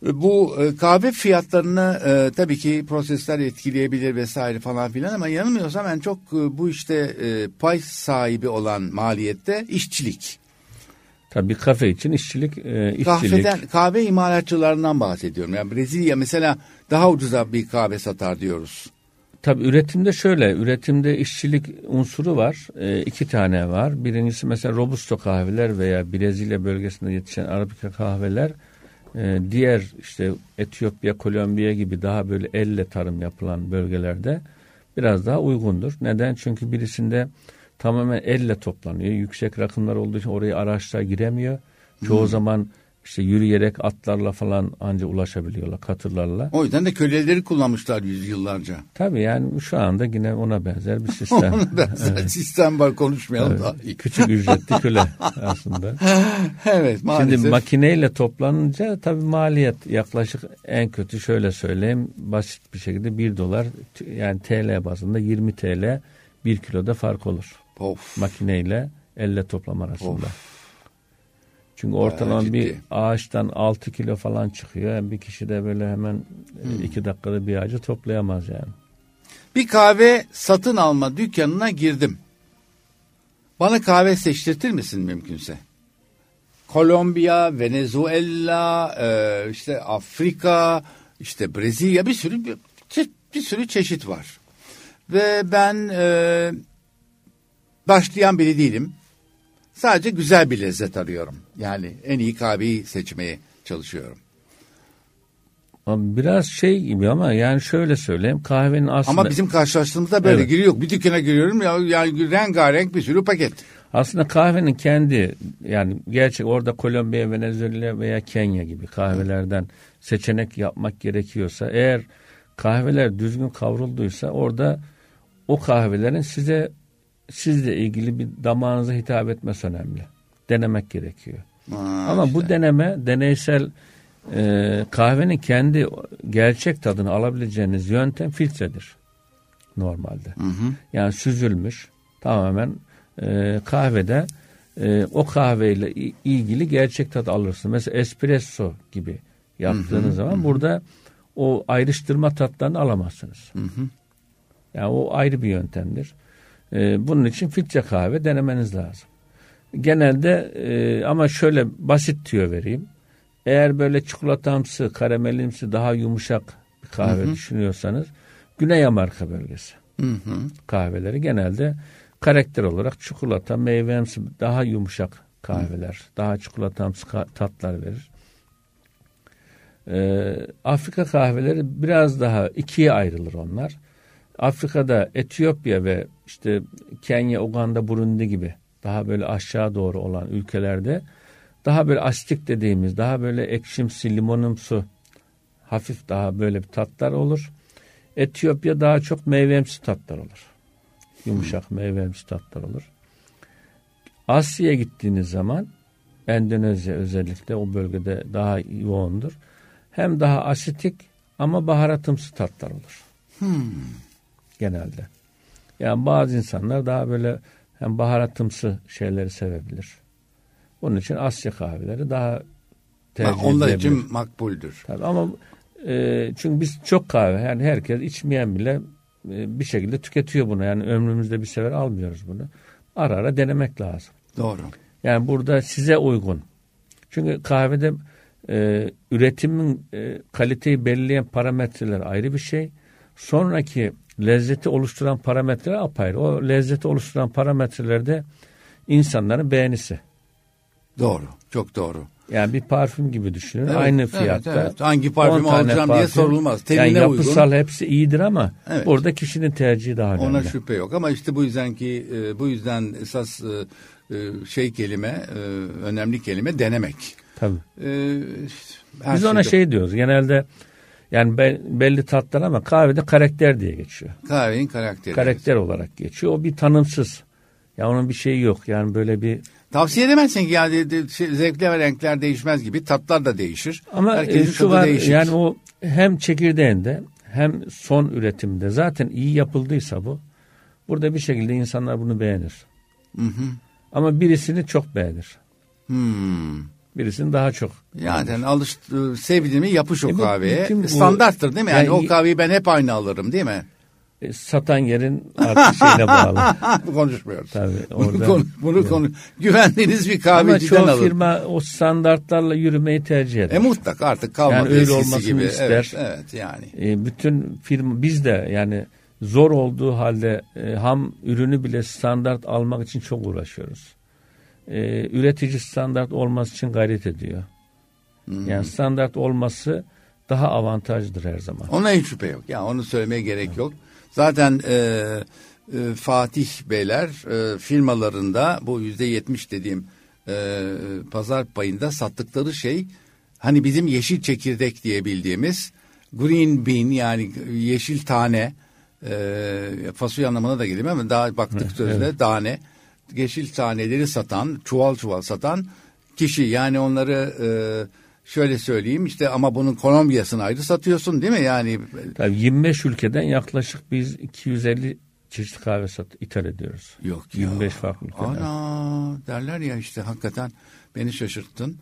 e, bu e, kahve fiyatlarını e, tabii ki prosesler etkileyebilir vesaire falan filan ama yanılmıyorsam en çok e, bu işte e, pay sahibi olan maliyette işçilik. Tabii kafe için işçilik, e, işçilik. Kahveden kahve imalatçılarından bahsediyorum. Yani Brezilya mesela daha ucuza bir kahve satar diyoruz. Tabii üretimde şöyle, üretimde işçilik unsuru var. E, iki tane var. Birincisi mesela Robusto kahveler veya Brezilya bölgesinde yetişen Arabika kahveler e, diğer işte Etiyopya, Kolombiya gibi daha böyle elle tarım yapılan bölgelerde biraz daha uygundur. Neden? Çünkü birisinde tamamen elle toplanıyor. Yüksek rakımlar olduğu için oraya araçlar giremiyor. Çoğu zaman işte yürüyerek atlarla falan anca ulaşabiliyorlar, katırlarla. O yüzden de köleleri kullanmışlar yüzyıllarca. Tabii yani şu anda yine ona benzer bir sistem. Ona benzer sistem var konuşmayalım Evet, daha iyi. Küçük ücretli köle aslında. evet maalesef. Şimdi makineyle toplanınca tabii maliyet yaklaşık en kötü şöyle söyleyeyim basit bir şekilde 1 dolar yani TL bazında 20 TL 1 kiloda fark olur. Of. Makineyle elle toplama arasında. Of. Çünkü Bayağı ortalama bir ciddi. ağaçtan 6 kilo falan çıkıyor. Yani bir kişi de böyle hemen 2 dakikada bir ağacı toplayamaz yani. Bir kahve satın alma dükkanına girdim. Bana kahve seçtirtir misin mümkünse? Kolombiya, Venezuela, e, işte Afrika, işte Brezilya bir sürü bir, bir sürü çeşit var. Ve ben e, başlayan biri değilim. Sadece güzel bir lezzet arıyorum. Yani en iyi kahveyi seçmeye çalışıyorum. Biraz şey gibi ama yani şöyle söyleyeyim kahvenin aslında Ama bizim karşılaştığımızda böyle Evet. giriyor. Bir dükkana giriyorum ya yani rengarenk bir sürü paket. aslında kahvenin kendi yani gerçek orada Kolombiya, Venezuela veya Kenya gibi kahvelerden seçenek yapmak gerekiyorsa eğer kahveler düzgün kavrulduysa orada o kahvelerin size sizle ilgili bir damağınıza hitap etmesi önemli. Denemek gerekiyor. Ha, Ama bu deneme deneysel e, kahvenin kendi gerçek tadını alabileceğiniz yöntem filtredir normalde. Yani süzülmüş tamamen e, kahvede e, o kahveyle ilgili gerçek tadı alırsın. Mesela espresso gibi yaptığınız zaman burada o ayrıştırma tatlarını alamazsınız. Yani o ayrı bir yöntemdir. E, bunun için filtre kahve denemeniz lazım. Genelde e, ama şöyle basit tüyo vereyim. Eğer böyle çikolatamsı, karamelimsi daha yumuşak bir kahve düşünüyorsanız Güney Amerika bölgesi Hı hı. kahveleri genelde karakter olarak çikolata, meyvemsi daha yumuşak kahveler, daha çikolatamsı tatlar verir. Ee, Afrika kahveleri biraz daha ikiye ayrılır onlar. Afrika'da Etiyopya ve işte Kenya, Uganda, Burundi gibi daha böyle aşağı doğru olan ülkelerde daha böyle astik dediğimiz daha böyle ekşimsi, limonumsu hafif daha böyle bir tatlar olur. Etiyopya daha çok meyvemsi tatlar olur. Yumuşak meyvemsi tatlar olur. Asya'ya gittiğiniz zaman Endonezya özellikle o bölgede daha yoğundur. Hem daha asitik ama baharatımsı tatlar olur. Genelde. Yani bazı insanlar daha böyle hem baharatımsı şeyleri sevebilir. Onun için Asya kahveleri daha tercih Ha, onlar edilebilir. için makbuldür. Tabii ama e, çünkü biz çok kahve yani herkes içmeyen bile e, bir şekilde tüketiyor bunu. Yani ömrümüzde bir sefer almıyoruz bunu. Ara ara denemek lazım. Doğru. Yani burada size uygun. Çünkü kahvede e, üretimin e, kaliteyi belirleyen parametreler ayrı bir şey. Sonraki lezzeti oluşturan parametreler apayrı. O lezzeti oluşturan parametrelerde insanların beğenisi. Doğru. Çok doğru. Yani bir parfüm gibi düşünün. Evet, Aynı evet, fiyatta. evet. Hangi parfümü 10 tane alacağım diye parfüm. sorulmaz. Yani Tenine yapısal uygun. hepsi iyidir ama Evet. burada kişinin tercihi daha önemli. Ona şüphe yok ama işte bu yüzden ki e, bu yüzden esas e, e, şey kelime önemli kelime denemek. Tabii. E, her Biz ona şeyde- şey diyoruz. Genelde yani be- belli tatlar ama kahvede karakter diye geçiyor. kahvenin karakteri. Karakter olarak geçiyor. O bir tanımsız. Ya onun bir şeyi yok. Yani böyle bir Tavsiye edemezsin ki yani şey, zevkler ve renkler değişmez gibi tatlar da değişir. ama Herkesin e, şu tadı var değişik. yani o hem çekirdeğinde hem son üretimde zaten iyi yapıldıysa bu burada bir şekilde insanlar bunu beğenir. Hı hı. Ama birisini çok beğenir. Hmm. Birisini daha çok. Yani alış sevdiğimi yapış o E kahveye. bu- Standarttır değil mi? Yani, Yani- o kahveyi ben hep aynı alırım değil mi? E, satan yerin artık şeyine bağlı. Konuşmuyoruz. Tabii Bunu, orada. konu, bunu konu, güvendiğiniz bir Ama kahveciden çoğu alın. firma o standartlarla yürümeyi tercih eder. E mutlak artık kalmadı Yani öyle olmasını gibi. ister. Evet, evet yani. E, bütün firma biz de yani zor olduğu halde e, ham ürünü bile standart almak için çok uğraşıyoruz. E, üretici standart olması için gayret ediyor. Yani standart olması daha avantajlıdır her zaman. Ona hiç şüphe yok. Ya onu söylemeye gerek yok. Zaten e, e, Fatih Beyler e, firmalarında bu yüzde yetmiş dediğim e, pazar payında sattıkları şey hani bizim yeşil çekirdek diye bildiğimiz green bean yani yeşil tane e, fasulye anlamına da geliyor ama daha baktık sözde tane yeşil taneleri satan çuval çuval satan kişi yani onları e, şöyle söyleyeyim işte ama bunun Kolombiya'sını ayrı satıyorsun değil mi yani Tabii 25 ülkeden yaklaşık biz 250 çeşit kahve sat ithal ediyoruz. Yok ya. 25 farklı ülkeden. Ana derler ya işte hakikaten beni şaşırttın.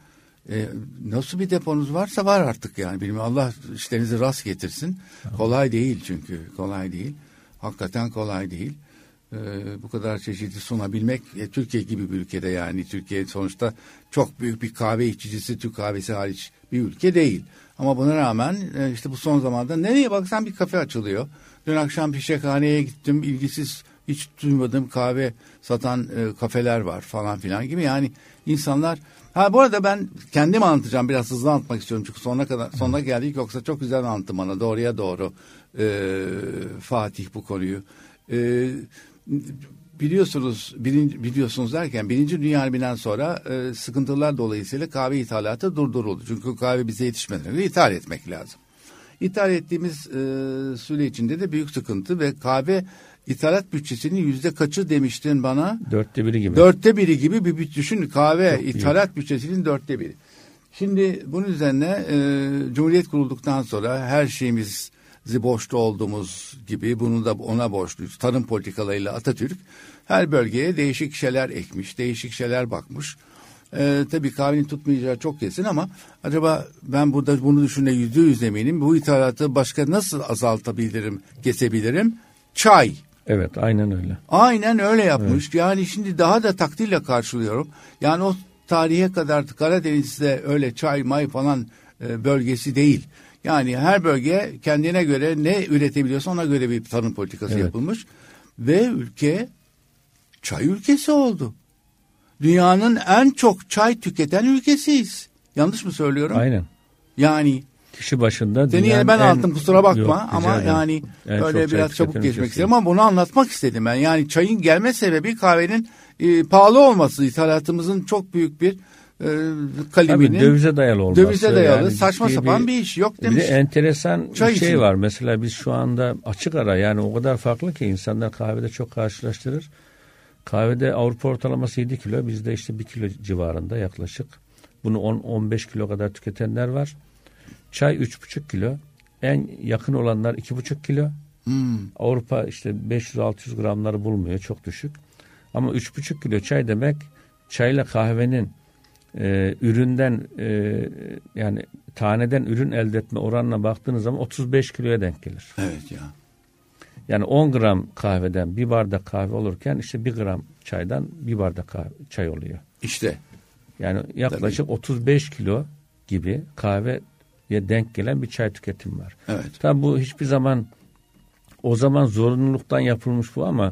Ee, nasıl bir deponuz varsa var artık yani. Bilmiyorum Allah işlerinizi rast getirsin. Kolay değil çünkü kolay değil. Hakikaten kolay değil. Ee, bu kadar çeşidi sunabilmek e, Türkiye gibi bir ülkede yani Türkiye sonuçta çok büyük bir kahve içicisi Türk kahvesi hariç bir ülke değil. Ama buna rağmen e, işte bu son zamanda nereye baksan bir kafe açılıyor. Dün akşam Pişekhane'ye gittim ilgisiz hiç duymadığım kahve satan e, kafeler var falan filan gibi. Yani insanlar Ha bu arada ben kendim anlatacağım biraz hızlı anlatmak istiyorum çünkü sonuna kadar sonuna geldik yoksa çok güzel anlattım bana doğruya doğru e, Fatih bu konuyu. E, biliyorsunuz birinci, biliyorsunuz derken birinci Dünya Harbi'nden sonra e, sıkıntılar dolayısıyla kahve ithalatı durduruldu. Çünkü kahve bize yetişmeden önce ithal etmek lazım. İthal ettiğimiz e, süre içinde de büyük sıkıntı ve kahve ithalat bütçesinin yüzde kaçı demiştin bana? Dörtte biri gibi. Dörtte biri gibi bir bütçe. Düşün kahve Çok ithalat büyük. bütçesinin dörtte biri. Şimdi bunun üzerine e, Cumhuriyet kurulduktan sonra her şeyimiz boşta olduğumuz gibi bunu da ona borçluyuz. Tarım politikalarıyla Atatürk her bölgeye değişik şeyler ekmiş, değişik şeyler bakmış. Ee, tabii kahvenin tutmayacağı çok kesin ama acaba ben burada bunu düşüne yüzde yüz eminim. Bu ithalatı başka nasıl azaltabilirim, kesebilirim? Çay. Evet aynen öyle. Aynen öyle yapmış. Evet. Yani şimdi daha da takdirle karşılıyorum. Yani o tarihe kadar Karadeniz'de öyle çay may falan e, bölgesi değil. Yani her bölge kendine göre ne üretebiliyorsa ona göre bir tarım politikası evet. yapılmış. Ve ülke çay ülkesi oldu. Dünyanın en çok çay tüketen ülkesiyiz. Yanlış mı söylüyorum? Aynen. Yani kişi başında Seni yine ben en, alttım kusura bakma yok, ama yani en öyle biraz çabuk geçmek istedim ama bunu anlatmak istedim ben. Yani çayın gelme sebebi kahvenin e, pahalı olması ithalatımızın çok büyük bir e, kaleminin. Tabii dövize dayalı olması. Dövize dayalı yani saçma sapan bir, bir iş yok demiş. Bir de enteresan Çay bir şey için. var mesela biz şu anda açık ara yani o kadar farklı ki insanlar kahvede çok karşılaştırır. Kahvede Avrupa ortalaması 7 kilo bizde işte 1 kilo civarında yaklaşık. Bunu 10-15 kilo kadar tüketenler var. Çay 3,5 kilo. En yakın olanlar 2,5 kilo. Hmm. Avrupa işte 500-600 gramları bulmuyor. Çok düşük. Ama 3,5 kilo çay demek çayla kahvenin e, üründen e, yani taneden ürün elde etme oranına baktığınız zaman 35 kiloya denk gelir. Evet ya. Yani 10 gram kahveden bir bardak kahve olurken işte bir gram çaydan bir bardak kahve, çay oluyor. İşte. Yani yaklaşık Tabii. 35 kilo gibi kahve denk gelen bir çay tüketimi var. Evet. Tabi bu hiçbir zaman o zaman zorunluluktan yapılmış bu ama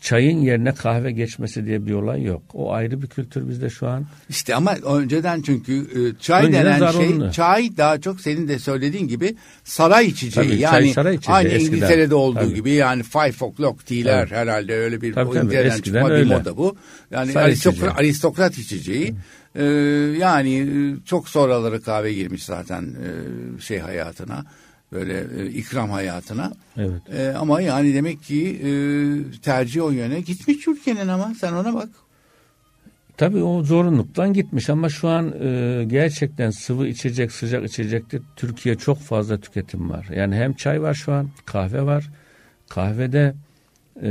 çayın yerine kahve geçmesi diye bir olay yok. O ayrı bir kültür bizde şu an. İşte ama önceden çünkü e, çay önceden denen şey, zarunlu. şey çay daha çok senin de söylediğin gibi saray içeceği. Tabii, yani saray içeceği, aynı eskiden. İngiltere'de olduğu tabii. gibi yani five o'clock tea'ler tabii. herhalde öyle bir tabii, tabii, İngiltere'den çıkma öyle. bir moda bu. Yani aristokrat, aristokrat içeceği. Ee, yani e, çok sonraları kahve girmiş zaten e, şey hayatına böyle e, ikram hayatına. Evet. E, ama yani demek ki e, tercih o yöne gitmiş ülkenin ama sen ona bak. Tabii o zorunluluktan gitmiş ama şu an e, gerçekten sıvı içecek, sıcak içecekte Türkiye çok fazla tüketim var. Yani hem çay var şu an, kahve var. Kahvede e,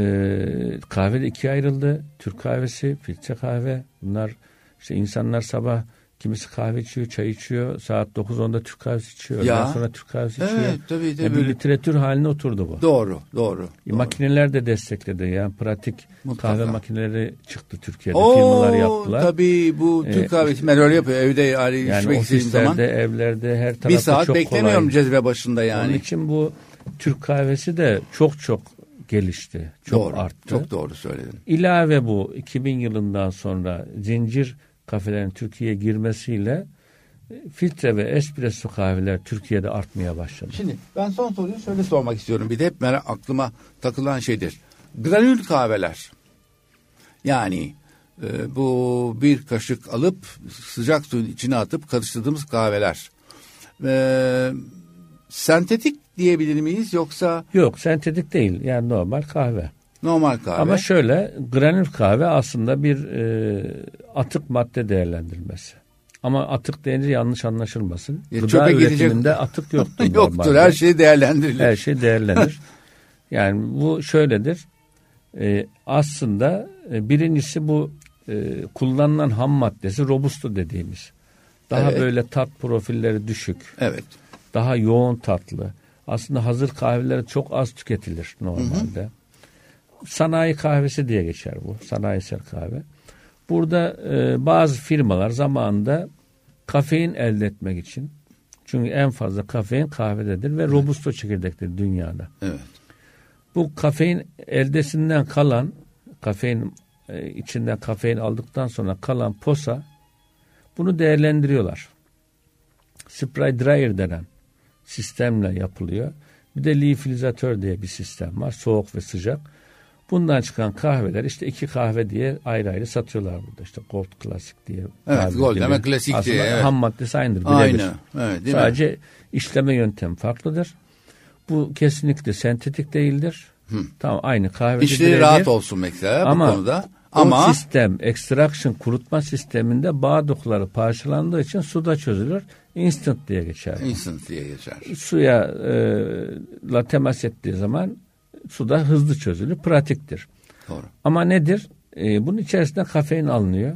kahvede ikiye ayrıldı. Türk kahvesi, filtre kahve. Bunlar işte insanlar sabah Kimisi kahve içiyor, çay içiyor. Saat 9-10'da Türk kahvesi içiyor. Ya. Ondan sonra Türk kahvesi içiyor. Evet, tabii, tabii. Yani bir literatür haline oturdu bu. Doğru, doğru. E, doğru. Makineler de destekledi. Yani pratik Mutlaka. kahve makineleri çıktı Türkiye'de. Oo, firmalar yaptılar. Tabii bu Türk ee, kahvesi ben öyle yapıyor. Evde yani, yani ofislerde, zaman. evlerde, her tarafta bir saat çok beklemiyorum kolay. cezve başında yani. Onun için bu Türk kahvesi de çok çok gelişti. Çok doğru, arttı. Çok doğru söyledin. İlave bu 2000 yılından sonra zincir kafelerin Türkiye'ye girmesiyle e, filtre ve espresso kahveler Türkiye'de artmaya başladı. Şimdi ben son soruyu şöyle sormak istiyorum. Bir de hep merak, aklıma takılan şeydir. Granül kahveler. Yani e, bu bir kaşık alıp sıcak suyun içine atıp karıştırdığımız kahveler. E, sentetik diyebilir miyiz yoksa? Yok sentetik değil yani normal kahve. Normal kahve. Ama şöyle granül kahve aslında bir e, atık madde değerlendirmesi. Ama atık deyince yanlış anlaşılmasın. Ya Gıda üretiminde gidecek... atık yoktur. yoktur normalde. her şey değerlendirilir. Her şey değerlenir. yani bu şöyledir. E, aslında e, birincisi bu e, kullanılan ham maddesi robusto dediğimiz. Daha evet. böyle tat profilleri düşük. Evet. Daha yoğun tatlı. Aslında hazır kahveler çok az tüketilir normalde. Hı hı sanayi kahvesi diye geçer bu. Sanayisel kahve. Burada e, bazı firmalar zamanında kafein elde etmek için çünkü en fazla kafein kahvededir ve robusto çekirdektir dünyada. Evet. Bu kafein eldesinden kalan kafein e, içinden kafein aldıktan sonra kalan posa bunu değerlendiriyorlar. Spray dryer denen sistemle yapılıyor. Bir de liofilizatör diye bir sistem var. Soğuk ve sıcak. Bundan çıkan kahveler işte iki kahve diye ayrı ayrı satıyorlar burada. İşte Gold Classic diye. Evet Gold ama klasik Aslında diye. Evet. ham maddesi aynıdır. Aynı. Evet, değil Sadece mi? işleme yöntem farklıdır. Bu kesinlikle sentetik değildir. Tamam aynı kahve. İşleri rahat olsun mesela Ama bu konuda. o Ama sistem extraction kurutma sisteminde bağ dokuları parçalandığı için suda çözülür. Instant diye geçer. instant diye geçer. Suya e, la temas ettiği zaman suda hızlı çözülür. Pratiktir. Doğru. Ama nedir? E, bunun içerisinde kafein alınıyor.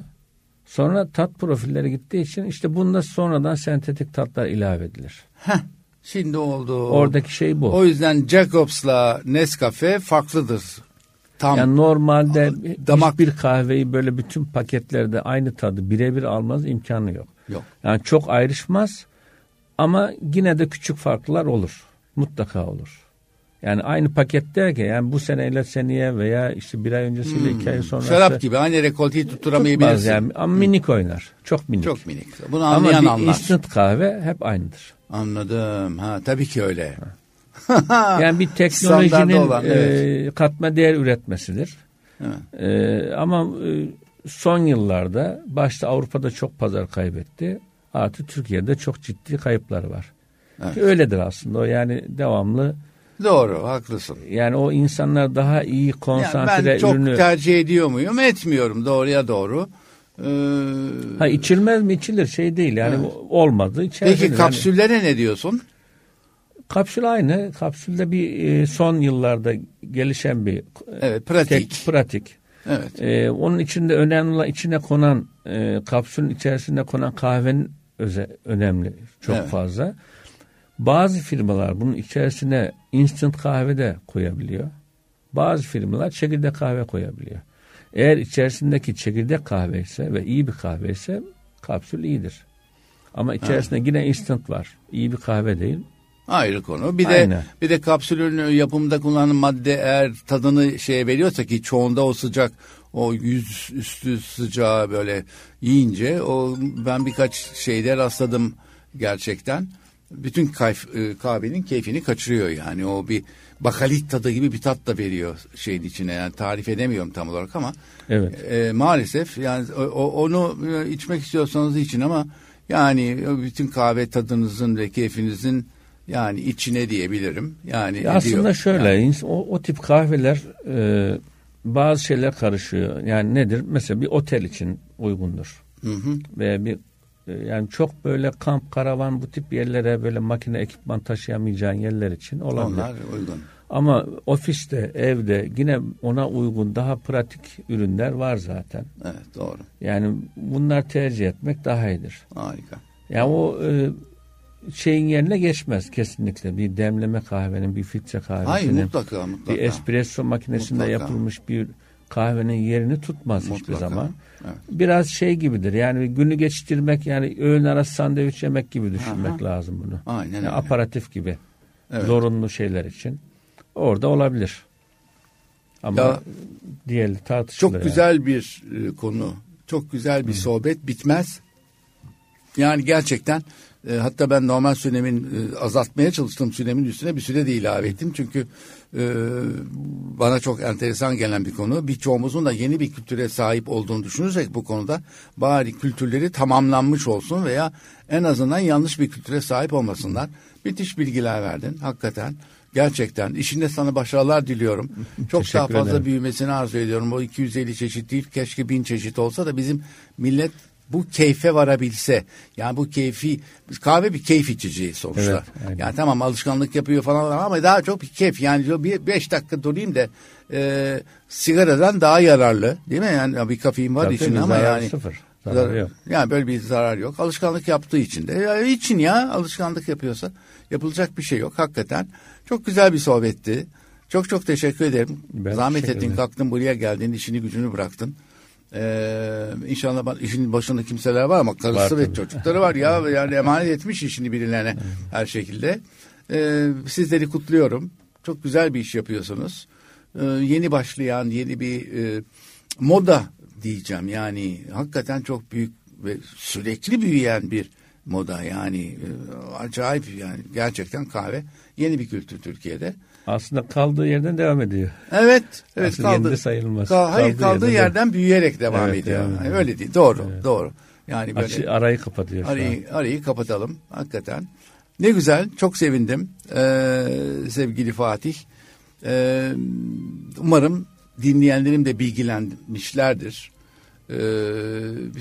Sonra tat profilleri gittiği için işte bunda sonradan sentetik tatlar ilave edilir. Heh, şimdi oldu. Oradaki şey bu. O yüzden Jacobs'la Nescafe farklıdır. Tam Yani normalde damak- bir kahveyi böyle bütün paketlerde aynı tadı birebir almaz imkanı yok. yok. Yani çok ayrışmaz ama yine de küçük farklar olur. Mutlaka olur. Yani aynı paket derken yani bu seneyle seneye veya işte bir ay öncesiyle iki ay sonrası Hmm. Şarap gibi aynı rekolteyi tutturamayabilirsin. yani ama minik oynar. Çok minik. Çok minik. Bunu ama anlayan bir anlar. instant kahve hep aynıdır. Anladım. Ha tabii ki öyle. Yani bir teknolojinin olan, evet. e, katma değer üretmesidir. Evet. E, ama e, son yıllarda başta Avrupa'da çok pazar kaybetti. Artı Türkiye'de çok ciddi kayıpları var. Evet. Ki Öyledir aslında o yani devamlı Doğru haklısın. yani o insanlar daha iyi Yani konsantre ben çok ürünü tercih ediyor muyum? Etmiyorum doğruya doğru. Ee, ha, içilmez mi içilir şey değil yani Evet. olmadı peki Yani kapsüllere ne diyorsun? kapsül aynı kapsülde bir e, son yıllarda gelişen bir e, Evet pratik. tek pratik. Evet. Ee, onun içinde önemli olan içine konan e, kapsülün içerisinde konan kahvenin öze, önemli çok Evet. fazla. Bazı firmalar bunun içerisine instant kahve de koyabiliyor. Bazı firmalar çekirdek kahve koyabiliyor. Eğer içerisindeki çekirdek kahve ise ve iyi bir kahve ise kapsül iyidir. Ama içerisinde yine instant var. İyi bir kahve değil. Ayrı konu. Bir de Aynen. bir de kapsülün yapımında kullanılan madde eğer tadını şeye veriyorsa ki çoğunda o sıcak o yüz üstü sıcağı böyle yiyince o ben birkaç şeyde rastladım gerçekten. Bütün kayf, e, kahvenin keyfini kaçırıyor yani o bir bakalit tadı gibi bir tat da veriyor şeyin içine yani tarif edemiyorum tam olarak ama Evet. e, maalesef yani o- onu e, içmek istiyorsanız için ama yani bütün kahve tadınızın ve keyfinizin yani içine diyebilirim. Yani Ya aslında şöyle Yani, o, o tip kahveler e, bazı şeyler karışıyor. Yani nedir? Mesela bir otel için uygundur. hı hı, Veya bir yani çok böyle kamp, karavan bu tip yerlere böyle makine ekipman taşıyamayacağın yerler için olabilir. onlar uygun. Ama ofiste, evde yine ona uygun daha pratik ürünler var zaten. Evet doğru. Yani bunlar tercih etmek daha iyidir. Harika. Yani o e, şeyin yerine geçmez kesinlikle. Bir demleme kahvenin, bir filtre kahvesinin. Hayır mutlaka mutlaka. bir espresso makinesinde Mutlaka. yapılmış bir kahvenin yerini tutmaz hiçbir Mutlaka. zaman. Evet. Biraz şey gibidir yani günü geçiştirmek yani öğün arası sandviç yemek gibi düşünmek Aha. lazım bunu. Aynen Yani öyle. aparatif gibi Evet. zorunlu şeyler için orada olabilir. Ama Ya, diğer tartışılır. Çok yani. güzel bir e, konu. Çok güzel bir sohbet bitmez. Yani gerçekten e, hatta ben normal süremin e, azaltmaya çalıştığım süremin üstüne bir süre de ilave ettim. Çünkü e, bana çok enteresan gelen bir konu. Birçoğumuzun da yeni bir kültüre sahip olduğunu düşünürsek bu konuda bari kültürleri tamamlanmış olsun veya en azından yanlış bir kültüre sahip olmasınlar. Müthiş bilgiler verdin hakikaten. Gerçekten işinde sana başarılar diliyorum. Çok daha fazla ederim. büyümesini arzu ediyorum. O 250 çeşit değil keşke bin çeşit olsa da bizim millet bu keyfe varabilse. Yani bu keyfi kahve bir keyif içeceği sonuçta. Evet, aynen. yani tamam alışkanlık yapıyor falan ama daha çok bir keyif. Yani bir beş dakika durayım da e, sigaradan daha yararlı değil mi? Yani bir kafein var Tabii, içinde ama yani sıfır. Zararı yok. yani böyle bir zarar yok. Alışkanlık yaptığı için de ya için ya alışkanlık yapıyorsa yapılacak bir şey yok hakikaten. Çok güzel bir sohbetti. Çok çok teşekkür ederim. Ben Zahmet ettin, ederim. kalktın buraya geldin, işini gücünü bıraktın. Ee, inşallah işin başında kimseler var ama karısı Var ve tabii. çocukları var ya yani emanet etmiş işini birilerine her şekilde. Ee, sizleri kutluyorum. çok güzel bir iş yapıyorsunuz. Ee, yeni başlayan yeni bir e, moda diyeceğim. Yani hakikaten çok büyük ve sürekli büyüyen bir moda yani e, acayip yani gerçekten kahve yeni bir kültür Türkiye'de. Aslında kaldığı yerden devam ediyor. Evet, evet Aslında de sayılmaz. Ka- hayır Kaldığı kaldığı yerden yerden büyüyerek devam Evet, ediyor. devam Yani öyle değil. Doğru, doğru. Yani böyle Açı, arayı kapatıyor arayı, arayı kapatalım hakikaten. Ne güzel, çok sevindim ee, sevgili Fatih. Ee, umarım dinleyenlerim de bilgilenmişlerdir. Ee,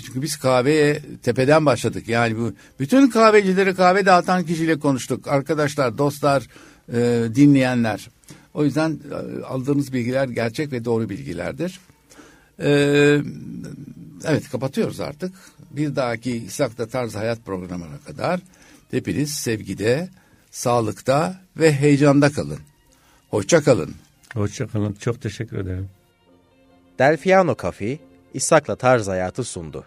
çünkü biz kahveye tepeden başladık. Yani bu bütün kahvecileri kahve dağıtan kişiyle konuştuk. Arkadaşlar, dostlar, e, dinleyenler. O yüzden e, aldığınız bilgiler gerçek ve doğru bilgilerdir. Ee, evet kapatıyoruz artık. Bir dahaki İshak'ta Tarz Hayat programına kadar hepiniz sevgide, sağlıkta ve heyecanda kalın. Hoşça kalın. Hoşçakalın. Çok teşekkür ederim. Delfiano Cafe, İshak'la Tarz Hayatı sundu.